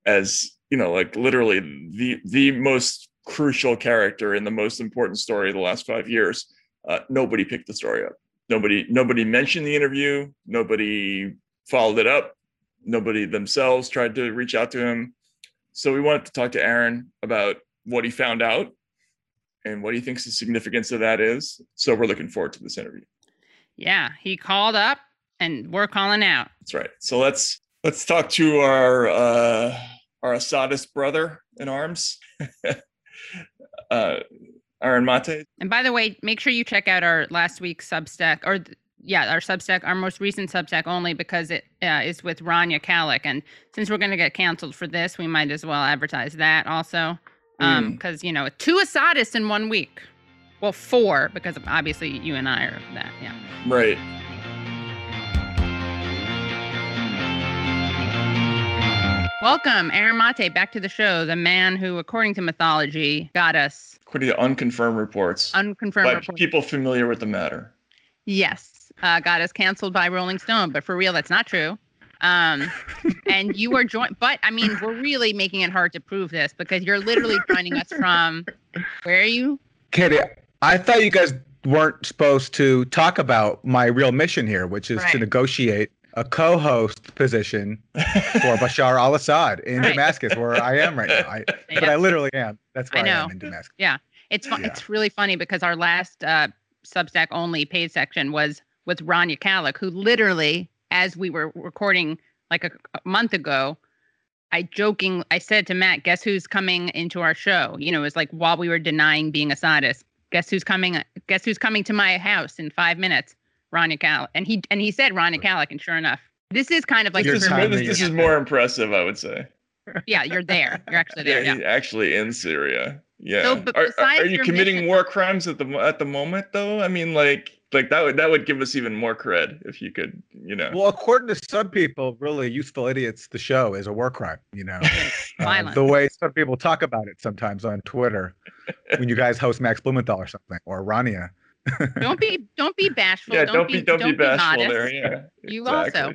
as you know, like literally the the most crucial character in the most important story of the last five years. Uh, nobody picked the story up. Nobody nobody mentioned the interview. Nobody followed it up. Nobody themselves tried to reach out to him. So we wanted to talk to Aaron about what he found out and what he thinks the significance of that is. So we're looking forward to this interview. Yeah, he called up and we're calling out. That's right. So let's let's talk to our uh our Assadist brother in arms. *laughs* uh Aaron Maté. And by the way, make sure you check out our last week's Substack or th- yeah, our Substack, our most recent Substack only because it uh, is with Rania Khalek. And since we're going to get canceled for this, we might as well advertise that also. Um, because you know, two Assadists in one week. Well, four because obviously you and I are that. Yeah. Right. Welcome, Aaron Maté, back to the show. The man who, according to mythology, got us According to unconfirmed reports. unconfirmed. by reports. people familiar with the matter. Yes, uh, got us canceled by Rolling Stone, but for real, that's not true. Um, *laughs* and you are joined, but I mean, we're really making it hard to prove this because you're literally joining us from where are you? Katie, I thought you guys weren't supposed to talk about my real mission here, which is to negotiate a co-host position for Bashar al-Assad in Right. Damascus, where I am right now. I, *laughs* But I literally am. That's I where I, know. am in Damascus. Yeah, it's fun. Yeah. It's really funny because our last uh, Substack only paid section was with Rania Khalek, who literally, as we were recording like a, a month ago, I joking, I said to Matt, "Guess who's coming into our show?" You know, it was like while we were denying being a sadist. Guess who's coming? Guess who's coming to my house in five minutes? Rania Khalek, and he and he said Rania Khalek, and sure enough, this is kind of like this, is, this, is- this is more impressive, I would say. yeah, you're there. You're actually there. Yeah, Yeah. he's actually in Syria. Yeah. So, but are, are- are you committing mission- war crimes at the at the moment though? I mean, like like that would that would give us even more cred if you could, you know. Well, according to some people, really useful idiots, the show is a war crime. You know, *laughs* Uh, the way some people talk about it sometimes on Twitter when you guys host Max Blumenthal or something or Rania. Don't be don't be bashful. yeah, don't, be don't, be bashful modest. there. Yeah. You also.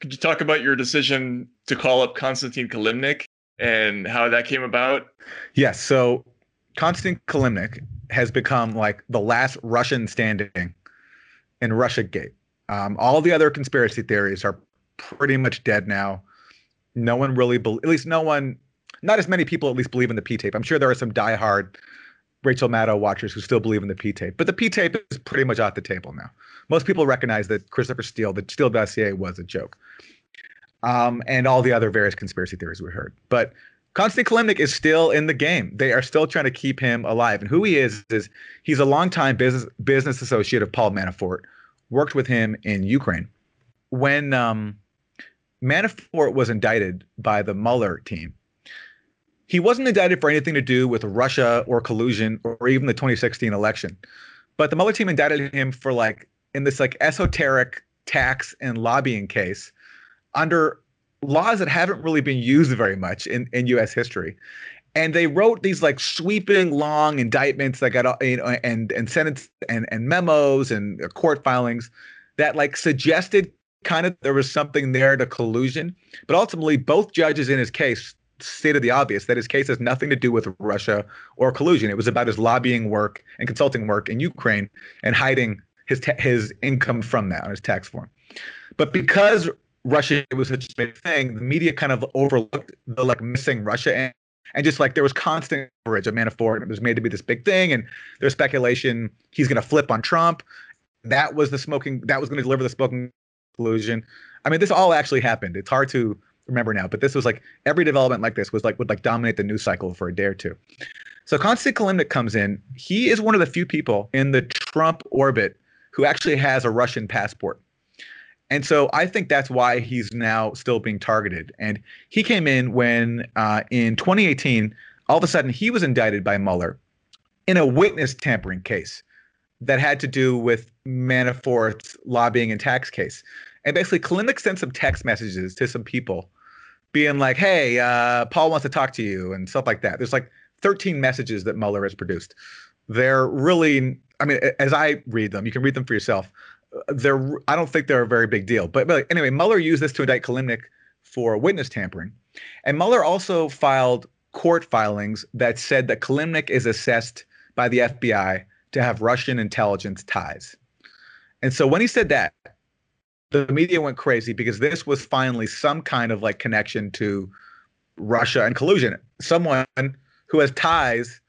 Could you talk about your decision to call up Konstantin Kilimnik and how that came about? Yes. So Konstantin Kilimnik has become like the last Russian standing in Russia Gate. Um, all the other conspiracy theories are pretty much dead now. No one really, bel at least no one, not as many people at least believe in the P tape. I'm sure there are some diehard Rachel Maddow watchers who still believe in the P tape, but the P tape is pretty much off the table now. Most people recognize that Christopher Steele, the Steele dossier, was a joke, um, and all the other various conspiracy theories we heard. But Konstantin Kilimnik is still in the game. They are still trying to keep him alive. And who he is is he's a longtime business business associate of Paul Manafort. Worked with him in Ukraine. When um, Manafort was indicted by the Mueller team, he wasn't indicted for anything to do with Russia or collusion or even the 2016 election. But the Mueller team indicted him for like in this like esoteric tax and lobbying case under laws that haven't really been used very much in, in US history. And they wrote these like sweeping long indictments that got uh, you know and and senate and, and memos and uh, court filings that like suggested kind of there was something there to collusion. But ultimately, both judges in his case stated the obvious that his case has nothing to do with Russia or collusion. It was about his lobbying work and consulting work in Ukraine and hiding his ta- his income from that on his tax form. But because Russia was such a big thing, the media kind of overlooked the like missing Russia and, and just like there was constant coverage of Manafort. And it was made to be this big thing, and there's speculation he's going to flip on Trump. That was the smoking. That was going to deliver the smoking collusion. I mean, this all actually happened. It's hard to remember now, but this was like every development like this was like would like dominate the news cycle for a day or two. So Konstantin Kilimnik comes in. He is one of the few people in the Trump orbit who actually has a Russian passport. And so I think that's why he's now still being targeted. And he came in when uh, in 2018, all of a sudden he was indicted by Mueller in a witness tampering case that had to do with Manafort's lobbying and tax case. And basically, Kilimnik sent some text messages to some people being like, hey, uh, Paul wants to talk to you and stuff like that. There's like 13 messages that Mueller has produced. They're really, I mean, as I read them, you can read them for yourself. They're, I don't think they're a very big deal. But, anyway, Mueller used this to indict Kilimnik for witness tampering. And Mueller also filed court filings that said that Kilimnik is assessed by the FBI to have Russian intelligence ties. And so when he said that, the media went crazy because this was finally some kind of like connection to Russia and collusion. Someone who has ties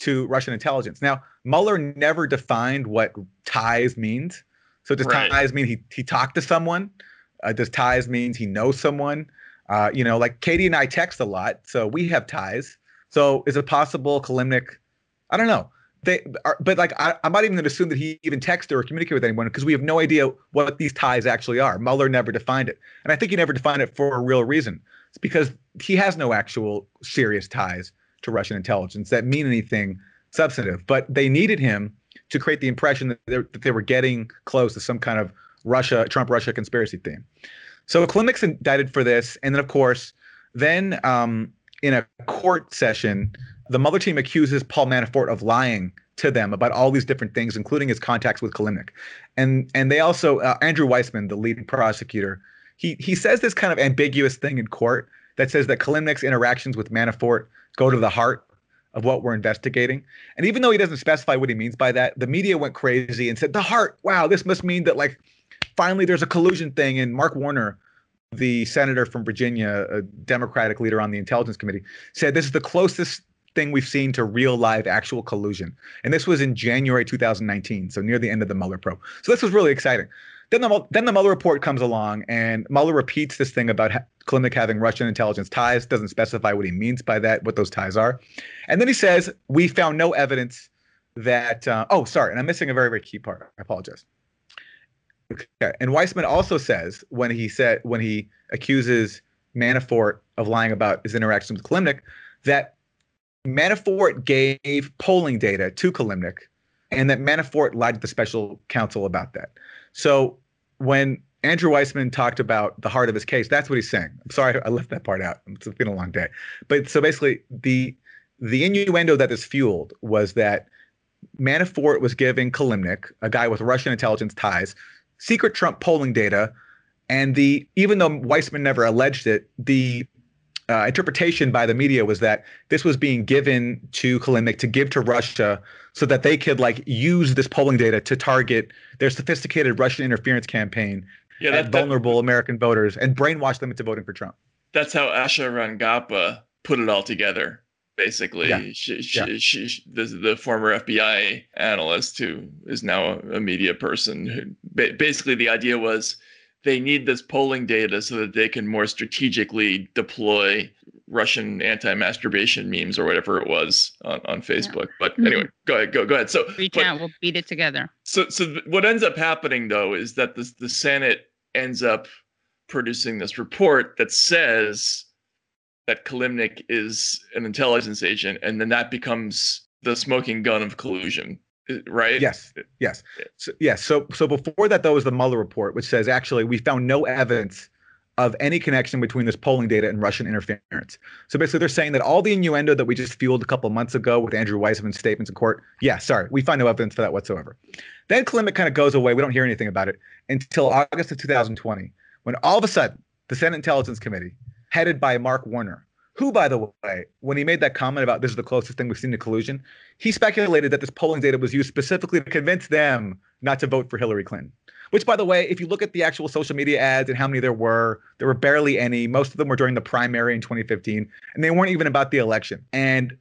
to Russian intelligence. Now, Mueller never defined what ties means. So does right. ties mean he he talked to someone? Uh, does ties means he knows someone? Uh, you know, like Katie and I text a lot, so we have ties. So is it possible Kilimnik? I don't know they are, but like I, am not even going to assume that he even texted or communicated with anyone because we have no idea what these ties actually are. Mueller never defined it, and I think he never defined it for a real reason. It's because he has no actual serious ties to Russian intelligence that mean anything substantive. But they needed him to create the impression that, that they were getting close to some kind of Russia Trump Russia conspiracy theme. So Kilimnik's indicted for this, and then of course, then um, in a court session the Mueller team accuses Paul Manafort of lying to them about all these different things, including his contacts with Kilimnik. And and they also uh, Andrew Weissmann, the lead prosecutor, he he says this kind of ambiguous thing in court that says that Kilimnik's interactions with Manafort go to the heart of what we're investigating. And even though he doesn't specify what he means by that, the media went crazy and said the heart. Wow, this must mean that like finally there's a collusion thing. And Mark Warner, the senator from Virginia, a Democratic leader on the Intelligence Committee, said this is the closest thing we've seen to real live actual collusion. And this was in January 2019, so near the end of the Mueller probe. So this was really exciting. Then the then the Mueller report comes along, and Mueller repeats this thing about ha- having Russian intelligence ties. Doesn't specify what he means by that, what those ties are, and then he says we found no evidence that. Uh, oh, sorry, and I'm missing a very very key part. I apologize. Okay, and Weissmann also says when he said when he accuses Manafort of lying about his interactions with Kilimnik that Manafort gave polling data to Kilimnik, and that Manafort lied to the special counsel about that. So when Andrew Weissmann talked about the heart of his case, that's what he's saying. I'm sorry I left that part out. It's been a long day. But so basically, the the innuendo that this fueled was that Manafort was giving Kilimnik, a guy with Russian intelligence ties, secret Trump polling data, and the even though Weissmann never alleged it, the uh, interpretation by the media was that this was being given to Kilimnik to give to Russia so that they could like use this polling data to target their sophisticated Russian interference campaign yeah, that, at vulnerable that, American voters and brainwash them into voting for Trump. That's how Asha Rangappa put it all together. Basically, yeah. she, she, yeah. she, she, the, the former FBI analyst who is now a media person. Who, basically, the idea was they need this polling data so that they can more strategically deploy Russian anti-masturbation memes or whatever it was on, on Facebook. Yeah. But mm-hmm. anyway, go ahead, go go ahead. So reach but, out, we'll beat it together. So so what ends up happening though is that the the Senate ends up producing this report that says that Kilimnik is an intelligence agent, and then that becomes the smoking gun of collusion right? Yes, yes, so, yes. So, so before that, though, was the Mueller report, which says actually we found no evidence of any connection between this polling data and Russian interference. So basically, they're saying that all the innuendo that we just fueled a couple months ago with Andrew Weissmann's statements in court, yeah, sorry, we find no evidence for that whatsoever. Then Kilimnik kind of goes away. We don't hear anything about it until August of 2020, when all of a sudden the Senate Intelligence Committee, headed by Mark Warner, who, by the way, when he made that comment about this is the closest thing we've seen to collusion, he speculated that this polling data was used specifically to convince them not to vote for Hillary Clinton. Which, by the way, if you look at the actual social media ads and how many there were, there were barely any. Most of them were during the primary in 2015, and they weren't even about the election. And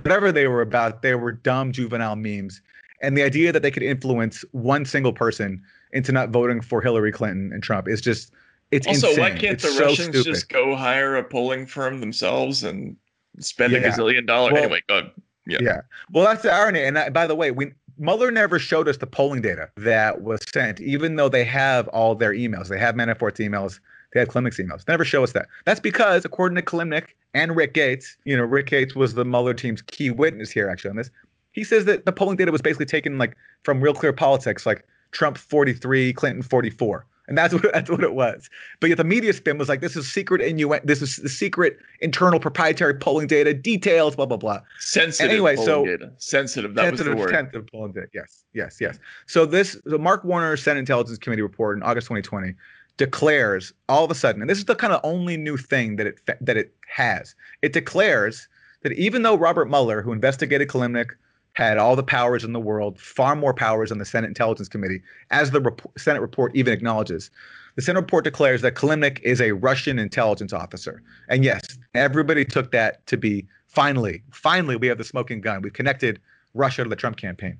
whatever they were about, they were dumb juvenile memes. And the idea that they could influence one single person into not voting for Hillary Clinton and Trump is just it's also insane. why can't it's the so Russians stupid. just go hire a polling firm themselves and spend a gazillion dollars? Well, anyway, go. Yeah. Yeah. Well, that's the irony. And uh, by the way, we Mueller never showed us the polling data that was sent, even though they have all their emails. They have Manafort's emails. They have Kilimnik's emails. They never show us that. That's because, according to Klimnik and Rick Gates, you know, Rick Gates was the Mueller team's key witness here, actually, on this. He says that the polling data was basically taken like from Real Clear Politics, like Trump 43, Clinton 44. And that's *laughs* what that's what it was. But yet the media spin was like, this is secret innu- this is the secret internal proprietary polling data, details, blah, blah, blah. Sensitive And anyway, polling so data. Sensitive. That was the sensitive, word. sensitive polling data. Yes, yes, yes. So this the Mark Warner Senate Intelligence Committee report in August 2020 declares all of a sudden, and this is the kind of only new thing that it that it has. It declares that even though Robert Mueller, who investigated Kilimnik, had all the powers in the world, far more powers than the Senate Intelligence Committee, as the rep- Senate report even acknowledges. The Senate report declares that Kilimnik is a Russian intelligence officer. And yes, everybody took that to be finally, finally, we have the smoking gun. We've connected Russia to the Trump campaign.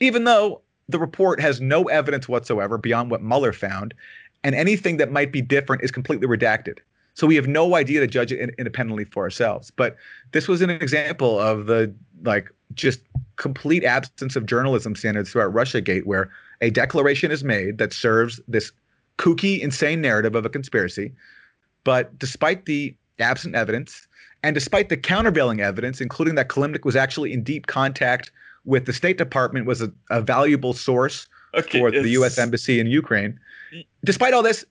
Even though the report has no evidence whatsoever beyond what Mueller found, and anything that might be different is completely redacted. So we have no idea to judge it in- independently for ourselves. But this was an example of the like just complete absence of journalism standards throughout RussiaGate, where a declaration is made that serves this kooky, insane narrative of a conspiracy. But despite the absent evidence, and despite the countervailing evidence, including that Kilimnik was actually in deep contact with the State Department, was a, a valuable source Okay, for the U.S. embassy in Ukraine. Despite all this,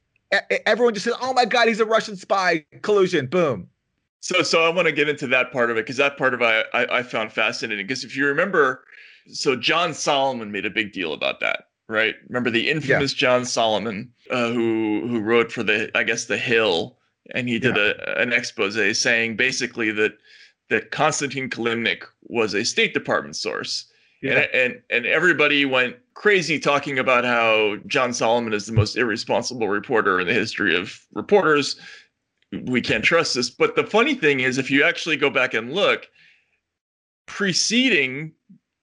everyone just says, "Oh my God, he's a Russian spy! Collusion! Boom!" So, so I want to get into that part of it because that part of it I, I, I found fascinating. Because if you remember, so John Solomon made a big deal about that, right? Remember the infamous John Solomon, uh, who who wrote for the I guess the Hill, and he did a, an expose saying basically that that Konstantin Kilimnik was a State Department source. Yeah. And, and and everybody went crazy talking about how John Solomon is the most irresponsible reporter in the history of reporters. We can't trust this. But the funny thing is, if you actually go back and look, preceding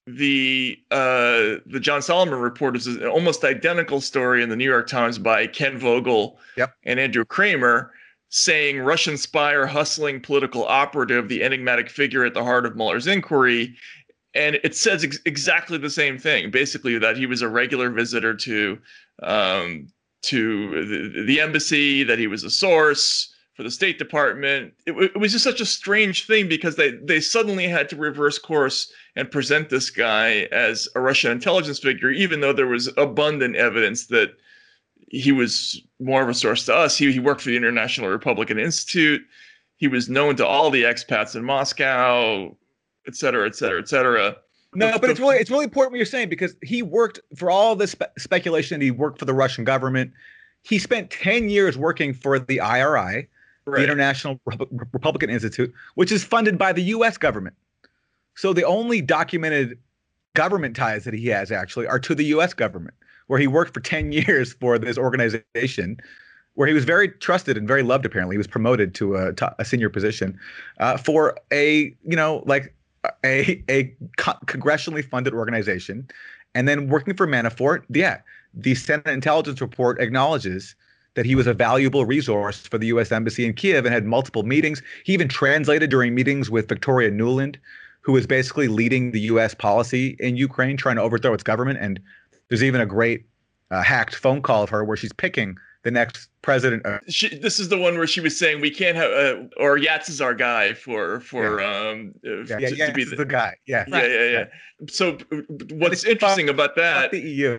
the uh, the John Solomon report is an almost identical story in the New York Times by Ken Vogel Yep. and Andrew Kramer saying Russian spy or hustling political operative, the enigmatic figure at the heart of Mueller's inquiry. And it says ex- exactly the same thing, basically that he was a regular visitor to um, to the, the embassy, that he was a source for the State Department. It, w- it was just such a strange thing because they they suddenly had to reverse course and present this guy as a Russian intelligence figure, even though there was abundant evidence that he was more of a source to us. He, he worked for the International Republican Institute. He was known to all the expats in Moscow, et cetera, et cetera, et cetera. No, but it's really it's really important what you're saying because he worked for all this spe- speculation. He worked for the Russian government. He spent ten years working for the IRI, Right. the International Repu- Republican Institute, which is funded by the U.S. government. So the only documented government ties that he has actually are to the U.S. government, where he worked for ten *laughs* years for this organization, where he was very trusted and very loved. Apparently, he was promoted to a, to a senior position uh, for a you know like a a co- congressionally funded organization, and then working for Manafort. Yeah, the Senate intelligence report acknowledges that he was a valuable resource for the U.S. Embassy in Kiev and had multiple meetings. He even translated during meetings with Victoria Nuland, who was basically leading the U.S. policy in Ukraine, trying to overthrow its government. And there's even a great uh, hacked phone call of her where she's picking the next president. Of- She, this is the one where she was saying we can't have, uh, or Yats is our guy for for um uh, yeah, to, yeah, to be the, the guy. Yeah, yeah, yeah, yeah. So uh, what's interesting about that, the EU.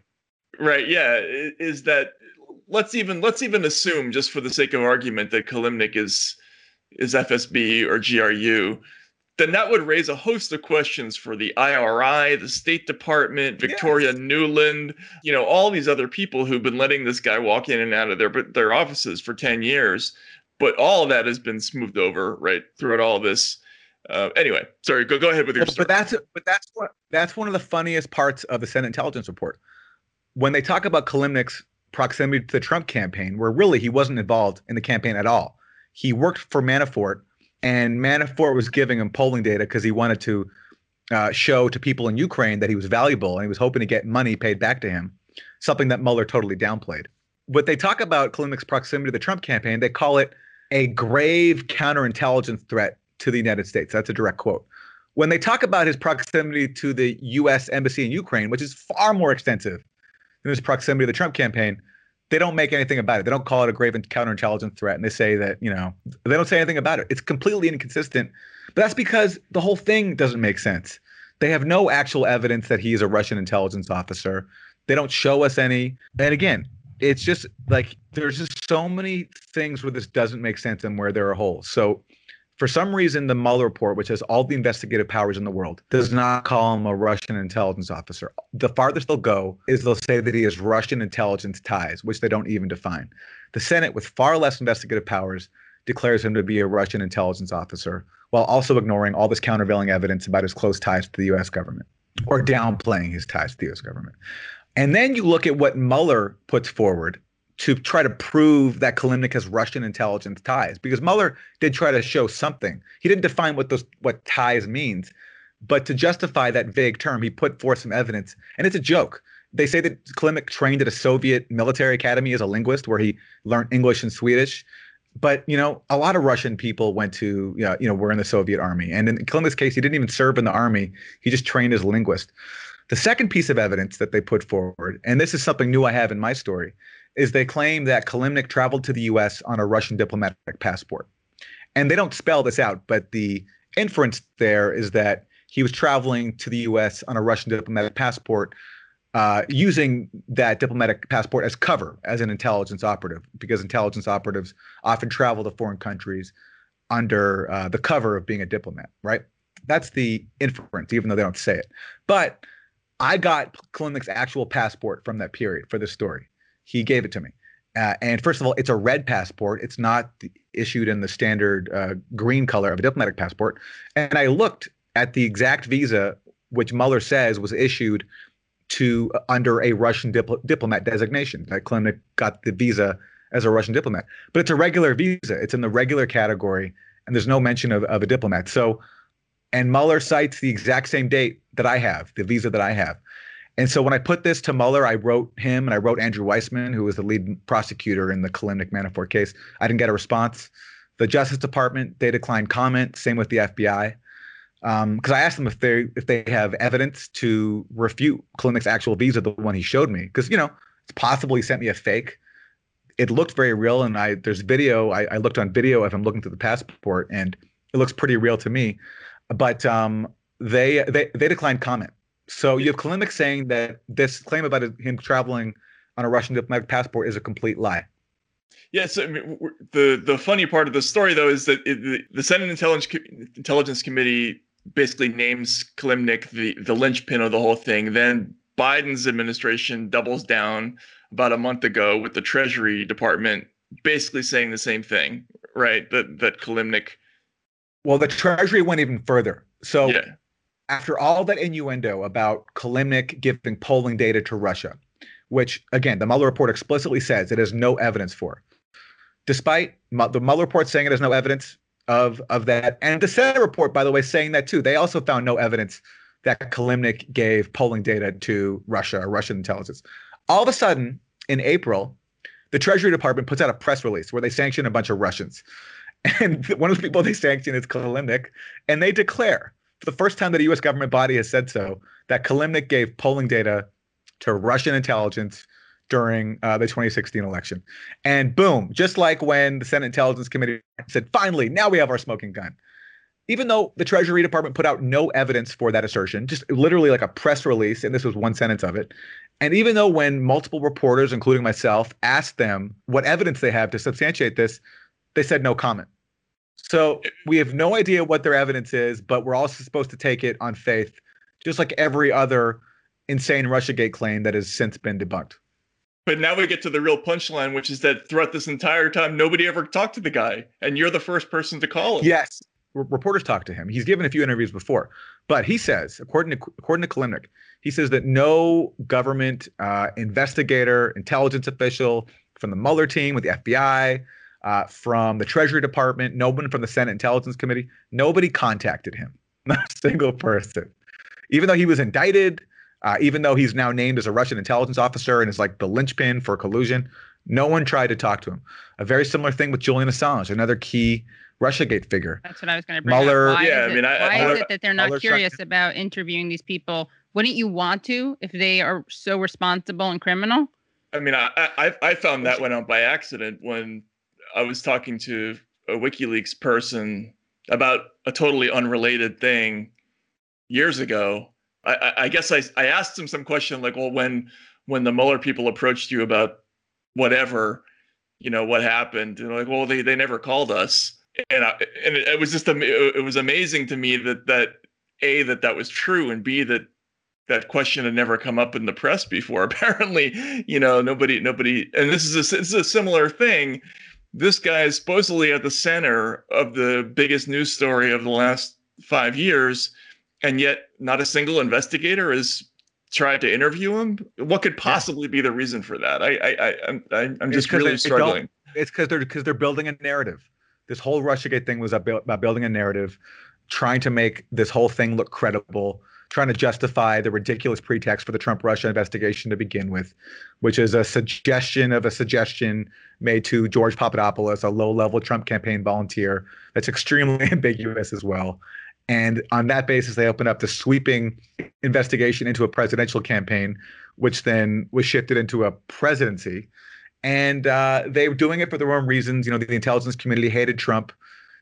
right? Yeah, is that let's even let's even assume, just for the sake of argument, that Kilimnik is is FSB or GRU. Then that would raise a host of questions for the IRI, the State Department, Victoria Nuland, you know, all these other people who've been letting this guy walk in and out of their their offices for 10 years. But all of that has been smoothed over, right, throughout all this. Uh, anyway, sorry, go go ahead with your But, story. but that's but that's what that's one of the funniest parts of the Senate intelligence report. When they talk about Kilimnik's proximity to the Trump campaign, where really he wasn't involved in the campaign at all. He worked for Manafort, and Manafort was giving him polling data because he wanted to uh, show to people in Ukraine that he was valuable and he was hoping to get money paid back to him, something that Mueller totally downplayed. When they talk about Kilimnik's proximity to the Trump campaign, they call it a grave counterintelligence threat to the United States. That's a direct quote. When they talk about his proximity to the U.S. embassy in Ukraine, which is far more extensive than this proximity to the Trump campaign, they don't make anything about it. They don't call it a grave counterintelligence threat, and they say that you know they don't say anything about it. It's completely inconsistent. But that's because the whole thing doesn't make sense. They have no actual evidence that he is a Russian intelligence officer. They don't show us any. And again, it's just like there's just so many things where this doesn't make sense and where there are holes. So for some reason, the Mueller report, which has all the investigative powers in the world, does not call him a Russian intelligence officer. The farthest they'll go is they'll say that he has Russian intelligence ties, which they don't even define. The Senate, with far less investigative powers, declares him to be a Russian intelligence officer while also ignoring all this countervailing evidence about his close ties to the US government or downplaying his ties to the US government. And then you look at what Mueller puts forward to try to prove that Kilimnik has Russian intelligence ties, because Mueller did try to show something. He didn't define what those what ties means, but to justify that vague term, he put forth some evidence, and it's a joke. They say that Kilimnik trained at a Soviet military academy as a linguist, where he learned English and Swedish. But you know, a lot of Russian people went to you know, you know were in the Soviet army, and in Kilimnik's case, he didn't even serve in the army. He just trained as a linguist. The second piece of evidence that they put forward, and this is something new I have in my story, is they claim that Kilimnik traveled to the US on a Russian diplomatic passport. And they don't spell this out, but the inference there is that he was traveling to the US on a Russian diplomatic passport uh, using that diplomatic passport as cover as an intelligence operative, because intelligence operatives often travel to foreign countries under uh, the cover of being a diplomat, right? That's the inference, even though they don't say it. But I got Kilimnik's actual passport from that period for this story. He gave it to me. Uh, and first of all, it's a red passport. It's not issued in the standard uh, green color of a diplomatic passport. And I looked at the exact visa which Mueller says was issued to uh, under a Russian dipl- diplomat designation. That Kilimnik got the visa as a Russian diplomat, but it's a regular visa. It's in the regular category, and there's no mention of, of a diplomat. So, and Mueller cites the exact same date that I have, the visa that I have. And so when I put this to Mueller, I wrote him and I wrote Andrew Weissmann, who was the lead prosecutor in the Kilimnik Manafort case. I didn't get a response. The Justice Department they declined comment. Same with the FBI, because um, I asked them if they if they have evidence to refute Kilimnik's actual visa, the one he showed me. Because you know it's possible he sent me a fake. It looked very real, and I there's video. I, I looked on video of him looking through the passport, and it looks pretty real to me. But um, they they they declined comment. So you have Kilimnik saying that this claim about him traveling on a Russian diplomatic passport is a complete lie. Yes, I mean, the the funny part of the story though is that it, the, the Senate Intelligence Intelligence Committee basically names Kilimnik the the linchpin of the whole thing. Then Biden's administration doubles down about a month ago with the Treasury Department basically saying the same thing, right? That that Kilimnik. Well, the Treasury went even further. So Yeah. After all that innuendo about Kilimnik giving polling data to Russia, which again the Mueller report explicitly says it has no evidence for, despite the Mueller report saying it has no evidence of of that, and the Senate report, by the way, saying that too. They also found no evidence that Kilimnik gave polling data to Russia or Russian intelligence. All of a sudden, in April, the Treasury Department puts out a press release where they sanction a bunch of Russians. *laughs* And one of the people they sanction is Kilimnik, and they declare for the first time that a U.S. government body has said so that Kilimnik gave polling data to Russian intelligence during uh, the 2016 election. And boom, just like when the Senate Intelligence Committee said, finally, now we have our smoking gun. Even though the Treasury Department put out no evidence for that assertion, just literally like a press release, and this was one sentence of it. And even though when multiple reporters, including myself, asked them what evidence they have to substantiate this, they said no comment. So we have no idea what their evidence is, but we're also supposed to take it on faith, just like every other insane Russiagate claim that has since been debunked. But now we get to the real punchline, which is that throughout this entire time, nobody ever talked to the guy, and you're the first person to call him. Yes, R- reporters talked to him. He's given a few interviews before, but he says, according to according to Kilimnik, he says that no government uh, investigator, intelligence official from the Mueller team with the FBI, uh, from the Treasury Department, no one from the Senate Intelligence Committee, nobody contacted him. *laughs* Not a single person. Even though he was indicted, uh, even though he's now named as a Russian intelligence officer and is like the linchpin for collusion, no one tried to talk to him. A very similar thing with Julian Assange, another key Russiagate figure. That's what I was going to bring Mueller- up. Why, Yeah, is, I mean, I- why I- is it that they're not Mueller's curious about interviewing these people? Wouldn't you want to if they are so responsible and criminal? I mean, I, I I found that one out by accident when I was talking to a WikiLeaks person about a totally unrelated thing years ago. I, I, guess I, I asked him some question like, well, when when the Mueller people approached you about whatever, you know, what happened, and like, well, they they never called us, and I, and it, it was just it was amazing to me that that a that that was true, and b that that question had never come up in the press before. *laughs* Apparently, you know, nobody, nobody, and this is a, this is a similar thing. This guy is supposedly at the center of the biggest news story of the last five years, and yet not a single investigator has tried to interview him. What could possibly be the reason for that? I, I, I I'm, I'm just really they- they struggling. It's because they're because they're building a narrative. This whole Russiagate thing was about, about building a narrative, trying to make this whole thing look credible, trying to justify the ridiculous pretext for the Trump Russia investigation to begin with, which is a suggestion of a suggestion made to George Papadopoulos, a low-level Trump campaign volunteer, that's extremely *laughs* ambiguous as well. And on that basis, they opened up the sweeping investigation into a presidential campaign, which then was shifted into a presidency and uh, they were doing it for their own reasons. You know, the, the intelligence community hated Trump.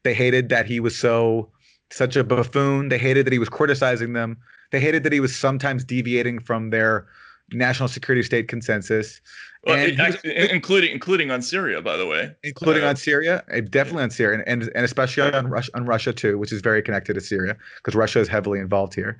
They hated that he was so such a buffoon. They hated that he was criticizing them. They hated that he was sometimes deviating from their national security state consensus, Well, and was- including including on Syria, by the way. including Uh, on Syria, uh, definitely on Syria, and, and and especially on Russia, on Russia too, which is very connected to Syria because Russia is heavily involved here.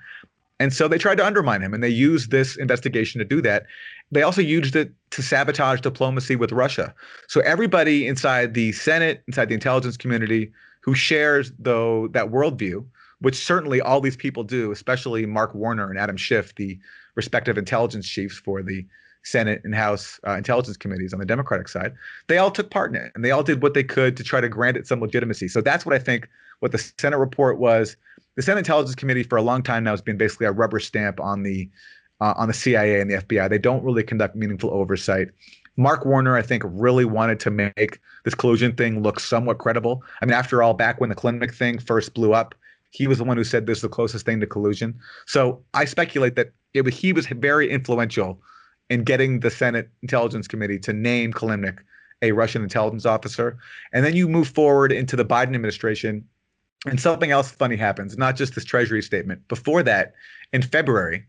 And so they tried to undermine him, and they used this investigation to do that. They also used it to sabotage diplomacy with Russia. So everybody inside the Senate, inside the intelligence community, who shares though that worldview, which certainly all these people do, especially Mark Warner and Adam Schiff, the respective intelligence chiefs for the Senate and House uh, intelligence committees on the Democratic side, they all took part in it, and they all did what they could to try to grant it some legitimacy. So that's what I think. What the Senate report was, the Senate Intelligence Committee for a long time now has been basically a rubber stamp on the uh, on the CIA and the FBI. They don't really conduct meaningful oversight. Mark Warner, I think, really wanted to make this collusion thing look somewhat credible. I mean, after all, back when the Clinton thing first blew up, he was the one who said this is the closest thing to collusion. So I speculate that it was, he was very influential in getting the Senate Intelligence Committee to name Kilimnik a Russian intelligence officer. And then you move forward into the Biden administration, and something else funny happens, not just this Treasury statement. Before that, in February,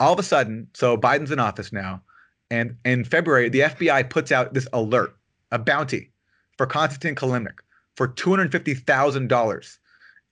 all of a sudden, so Biden's in office now, and in February, the FBI puts out this alert, a bounty for Konstantin Kilimnik for $250,000.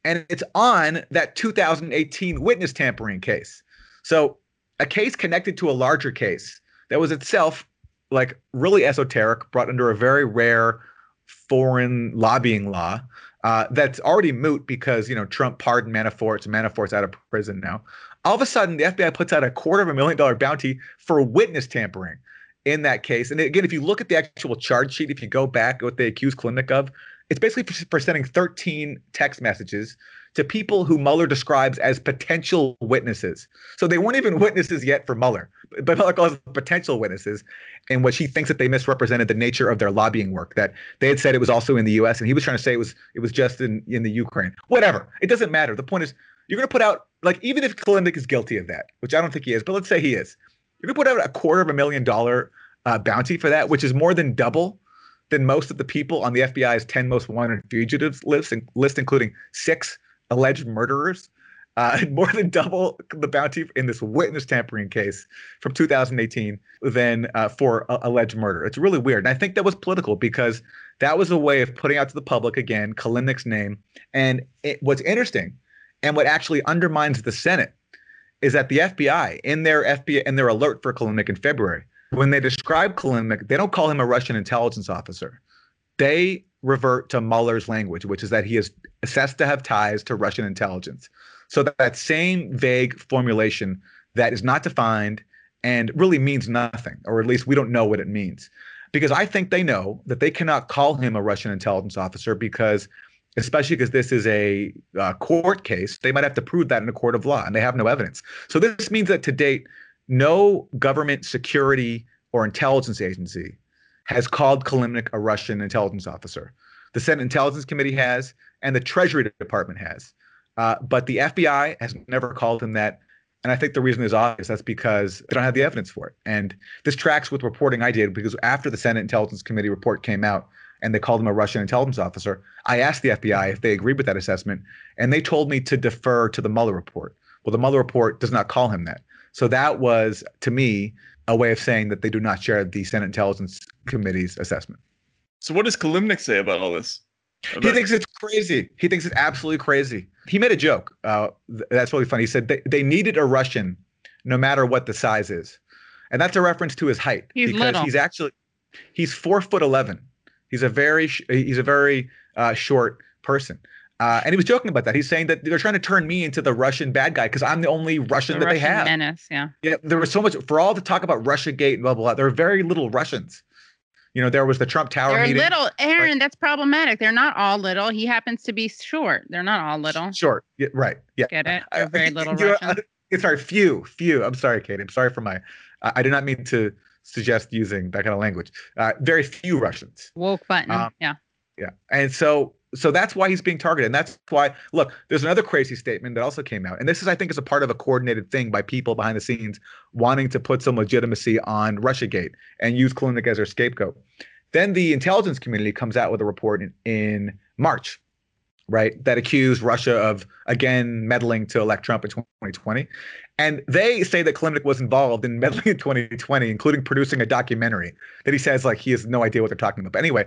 And it's on that 2018 witness tampering case. So, a case connected to a larger case that was itself like really esoteric, brought under a very rare foreign lobbying law uh, that's already moot because you know Trump pardoned Manafort, so Manafort's out of prison now. All of a sudden, the FBI puts out a quarter of a million dollar bounty for witness tampering in that case. And again, if you look at the actual charge sheet, if you go back what they accuse Kilimnik of, it's basically for, sending 13 text messages to people who Mueller describes as potential witnesses. So they weren't even witnesses yet for Mueller, but Mueller calls them potential witnesses, And what she thinks that they misrepresented the nature of their lobbying work. That they had said it was also in the U.S. and he was trying to say it was it was just in in the Ukraine. Whatever, it doesn't matter. The point is, you're going to put out like even if Kilimnik is guilty of that, which I don't think he is, but let's say he is, you're to put out a quarter of a million dollar uh, bounty for that, which is more than double than most of the people on the FBI's 10 most wanted fugitives list, list including six alleged murderers. Uh, more than double the bounty in this witness tampering case from 2018 than uh, for alleged murder. It's really weird. And I think that was political because that was a way of putting out to the public, again, Kilimnik's name. And it, what's interesting and what actually undermines the Senate is that the FBI, in their FBI, in their alert for Kilimnik in February, when they describe Kilimnik, they don't call him a Russian intelligence officer. They revert to Mueller's language, which is that he is assessed to have ties to Russian intelligence. So that, that same vague formulation that is not defined and really means nothing, or at least we don't know what it means. Because I think they know that they cannot call him a Russian intelligence officer because, especially because this is a uh, court case, they might have to prove that in a court of law, and they have no evidence. So this means that to date, no government security or intelligence agency has called Kilimnik a Russian intelligence officer. The Senate Intelligence Committee has, and the Treasury Department has. Uh, but the FBI has never called him that. And I think the reason is obvious. That's because they don't have the evidence for it. And this tracks with reporting I did because after the Senate Intelligence Committee report came out and they called him a Russian intelligence officer, I asked the FBI if they agreed with that assessment. And they told me to defer to the Mueller report. Well, the Mueller report does not call him that. So that was, to me, a way of saying that they do not share the Senate Intelligence Committee's assessment. So, what does Kilimnik say about all this? About- he thinks it's crazy. He thinks it's absolutely crazy. He made a joke. Uh, th- that's really funny. He said they, they needed a Russian, no matter what the size is, and that's a reference to his height He's because little. he's actually he's four foot eleven. He's a very sh- he's a very uh, short person. Uh, and he was joking about that. He's saying that they're trying to turn me into the Russian bad guy because I'm the only Russian The that they Russian have. menace, yeah. Yeah, there was so much for all the talk about Russia Gate and blah blah blah. There are very little Russians. You know, there was the Trump Tower They're meeting. little, Aaron. That's problematic. They're not all little. He happens to be short. They're not all little. Short, yeah, right? Yeah, Get it? They're very little you Russian. I- sorry, few, few. I'm sorry, Kate. I'm sorry for my. I, I did not mean to suggest using that kind of language. Uh, very few Russians. Woke button. Um, yeah. Yeah, and so so that's why he's being targeted, and that's why. Look, there's another crazy statement that also came out, and this is, I think, is a part of a coordinated thing by people behind the scenes wanting to put some legitimacy on RussiaGate and use Kilimnik as their scapegoat. Then the intelligence community comes out with a report in, in March, right, that accused Russia of again meddling to elect Trump in 2020. And they say that Kilimnik was involved in meddling in 2020, including producing a documentary that he says like he has no idea what they're talking about. But anyway,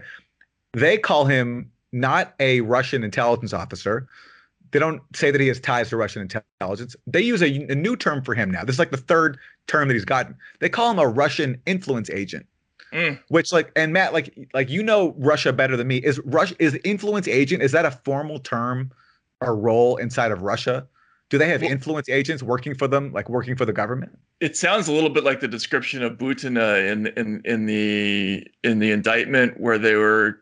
they call him not a Russian intelligence officer. They don't say that he has ties to Russian intelligence. They use a, a new term for him now. This is like the third term that he's gotten. They call him a Russian influence agent. Mm. Which like and Matt like like you know Russia better than me. Is Russia is influence agent is that a formal term or role inside of Russia? Do they have influence agents working for them, like working for the government? It sounds a little bit like the description of Butina uh, in in in the in the indictment, where they were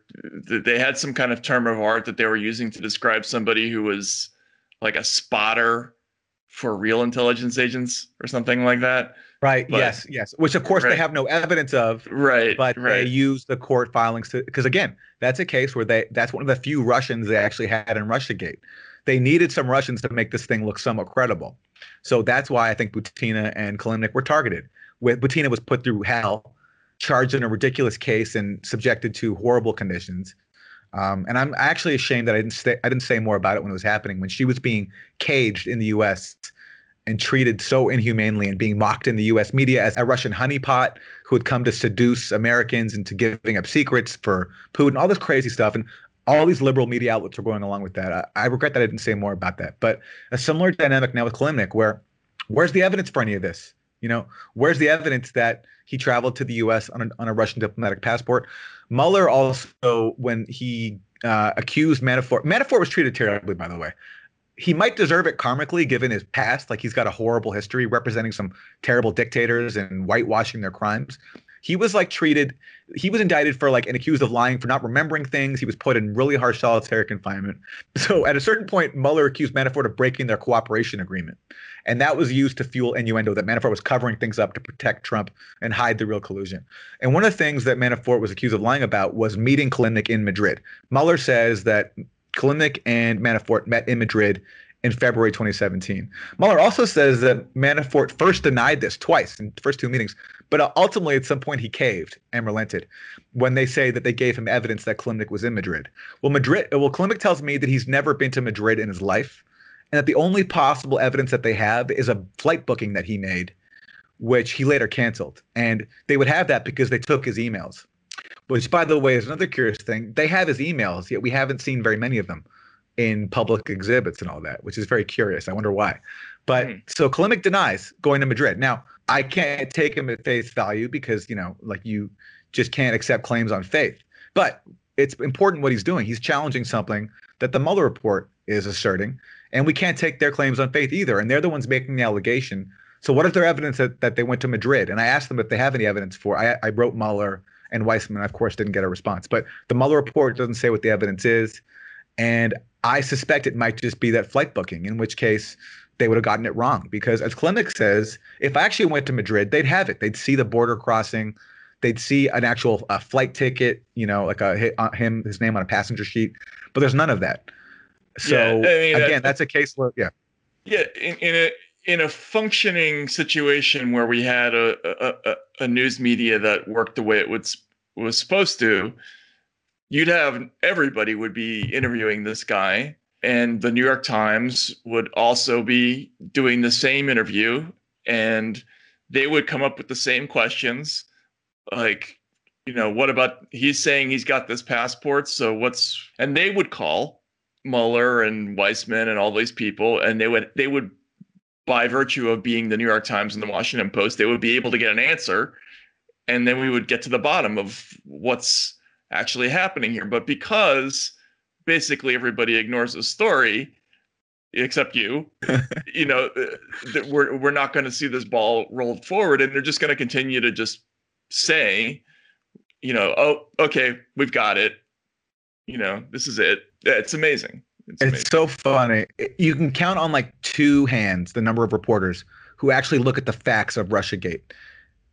they had some kind of term of art that they were using to describe somebody who was like a spotter for real intelligence agents or something like that. Right. But- yes. Yes. Which of course they have no evidence of. Right. But right. they use the court filings to because again, that's a case where they that's one of the few Russians they actually had in RussiaGate. They needed some Russians to make this thing look somewhat credible. So that's why I think Butina and Kilimnik were targeted. With Butina was put through hell, charged in a ridiculous case and subjected to horrible conditions. Um, and I'm actually ashamed that I didn't say I didn't say more about it when it was happening. When she was being caged in the U.S. and treated so inhumanely and being mocked in the U.S. media as a Russian honeypot who had come to seduce Americans into giving up secrets for Putin, all this crazy stuff, and all these liberal media outlets were going along with that. I, I regret that I didn't say more about that. But a similar dynamic now with Kilimnik, where where's the evidence for any of this? You know, where's the evidence that he traveled to the U.S. on a, on a Russian diplomatic passport? Mueller also, when he uh, accused Manafort, Manafort was treated terribly, by the way. He might deserve it karmically, given his past. Like he's got a horrible history representing some terrible dictators and whitewashing their crimes. He was like treated. He was indicted for like and accused of lying for not remembering things. He was put in really harsh solitary confinement. *laughs* So at a certain point, Mueller accused Manafort of breaking their cooperation agreement, and that was used to fuel innuendo that Manafort was covering things up to protect Trump and hide the real collusion. And one of the things that Manafort was accused of lying about was meeting Kilimnik in Madrid. Mueller says that Kilimnik and Manafort met in Madrid in February 2017. Mueller also says that Manafort first denied this twice in the first two meetings, but ultimately at some point he caved and relented when they say that they gave him evidence that Kilimnik was in Madrid. Well, Madrid, well, Kilimnik tells me that he's never been to Madrid in his life, and that the only possible evidence that they have is a flight booking that he made, which he later canceled. And they would have that because they took his emails. Which, by the way, is another curious thing. They have his emails, yet we haven't seen very many of them in public exhibits and all that, which is very curious. I wonder why. But Hmm. so Kilimnik denies going to Madrid. Now, I can't take him at face value because, you know, like you just can't accept claims on faith. But it's important what he's doing. He's challenging something that the Mueller report is asserting, and we can't take their claims on faith either. And they're the ones making the allegation. So, what is their evidence that, that they went to Madrid? And I asked them if they have any evidence for. I, I wrote Mueller and Weissmann. Of course, didn't get a response. But the Mueller report doesn't say what the evidence is, and I suspect it might just be that flight booking. In which case, they would have gotten it wrong because, as Kilimnik says, if I actually went to Madrid, they'd have it. They'd see the border crossing. They'd see an actual a flight ticket, you know, like a hit, uh, him, his name on a passenger sheet. But there's none of that. So Yeah, I mean, again, that- that's a case where, yeah. Yeah, in, in a in a functioning situation where we had a, a, a, a news media that worked the way it was was supposed to, you'd have everybody would be interviewing this guy, and the New York Times would also be doing the same interview, and they would come up with the same questions, like, you know, what about he's saying he's got this passport, so what's and they would call Mueller and Weissmann and all these people, and they would they would by virtue of being the New York Times and the Washington Post, they would be able to get an answer, and then we would get to the bottom of what's actually happening here. But because basically everybody ignores the story, except you, *laughs* you know, uh, that we're we're not going to see this ball rolled forward, and they're just going to continue to just say, you know, oh, okay, we've got it. You know, this is it. Yeah, It's amazing. It's, amazing. It's so funny. You can count on like two hands the number of reporters who actually look at the facts of Russiagate.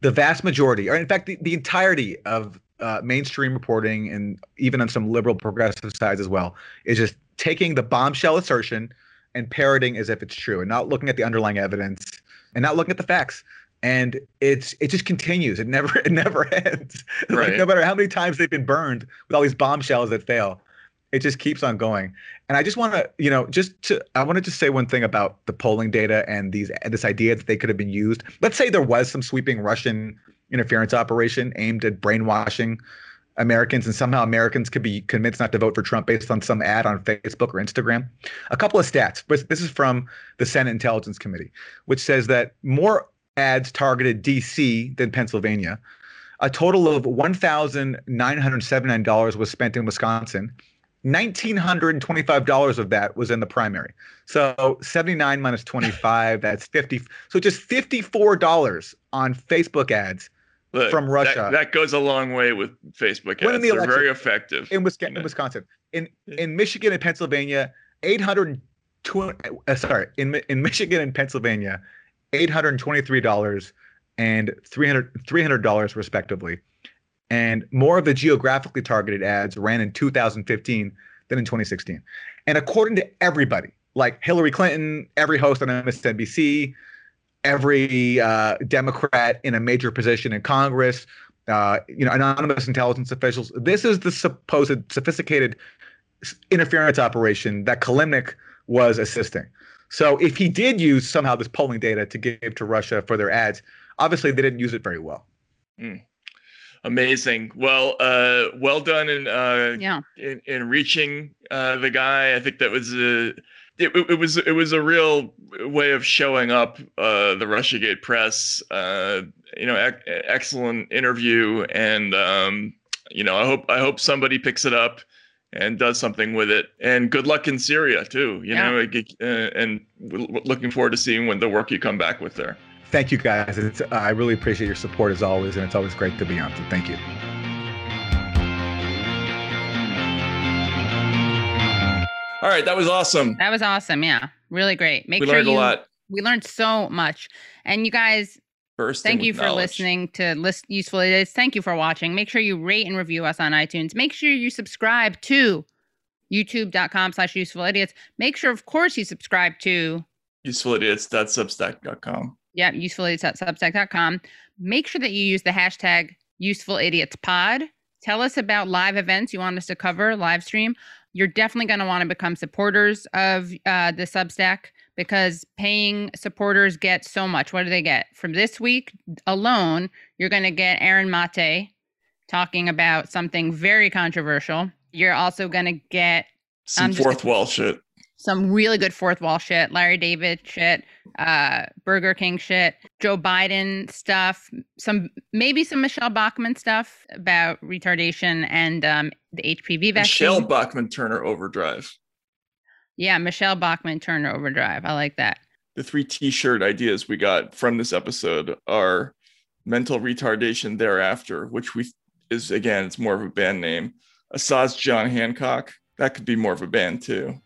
The vast majority, or in fact, the, the entirety of uh, mainstream reporting and even on some liberal progressive sides as well, is just taking the bombshell assertion and parroting as if it's true and not looking at the underlying evidence and not looking at the facts. And it's it just continues. It never *laughs* it never ends. Like, no matter how many times they've been burned with all these bombshells that fail, it just keeps on going. And I just want to, you know, just to, I want to just say one thing about the polling data and these, and this idea that they could have been used. Let's say there was some sweeping Russian interference operation aimed at brainwashing Americans, and somehow Americans could be convinced not to vote for Trump based on some ad on Facebook or Instagram. A couple of stats. but This is from the Senate Intelligence Committee, which says that more ads targeted DC than Pennsylvania. A total of $1,979 was spent in Wisconsin. $1,925 of that was in the primary. So 79 minus 25, that's 50. So just $54 on Facebook ads Look, from Russia. That, goes a long way with Facebook ads. the They're election- very effective. in, Wisconsin, in Wisconsin. In in Michigan and Pennsylvania, 800 uh, sorry, in in Michigan and Pennsylvania, $823 and 300 $300 respectively. And more of the geographically targeted ads ran in 2015 than in 2016. And according to everybody, like Hillary Clinton, every host on MSNBC, every uh, Democrat in a major position in Congress, uh, you know, anonymous intelligence officials. This is the supposed sophisticated interference operation that Kilimnik was assisting. So if he did use somehow this polling data to give to Russia for their ads, obviously they didn't use it very well. Mm. Amazing. Well, uh, well done in uh, Yeah. in, in reaching uh, the guy. I think that was a it, it was it was a real way of showing up uh, the RussiaGate press. Uh, you know, ec- excellent interview, and um, you know, I hope I hope somebody picks it up and does something with it. And good luck in Syria too. You Yeah. know, uh, and w- w- looking forward to seeing when the work you come back with there. Thank you guys. It's, I really appreciate your support as always, and it's always great to be on. So thank you. All right, that was awesome. That was awesome. Yeah. Really great. Make we sure learned you a lot. we learned so much. And you guys, Bursting thank you for knowledge. listening to list useful it is. Thank you for watching. Make sure you rate and review us on iTunes. Make sure you subscribe to youtube.com slash useful idiots. Make sure, of course, you subscribe to usefulidiots.substack.com. yeah, usefulidiots.substack.com. Make sure that you use the hashtag useful idiots pod. Tell us about live events you want us to cover, live stream. You're definitely going to want to become supporters of uh, the Substack because paying supporters get so much. What do they get? From this week alone, you're going to get Aaron Maté talking about something very controversial. You're also going to get Some I'm just fourth wall shit. Some really good fourth wall shit, Larry David shit, uh, Burger King shit, Joe Biden stuff, some maybe some Michele Bachmann stuff about retardation and um, the HPV vaccine. Michelle Bachman Turner Overdrive. yeah, Michelle Bachman Turner Overdrive. I like that. The three t-shirt ideas we got from this episode are mental retardation thereafter, which we is again, it's more of a band name. Assad's John Hancock. That could be more of a band too.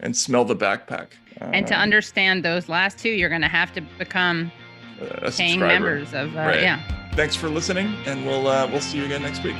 And smell the backpack. and to Um, understand those last two, you're going to have to become paying members of uh, Right. yeah. Thanks for listening, and we'll uh, we'll see you again next week.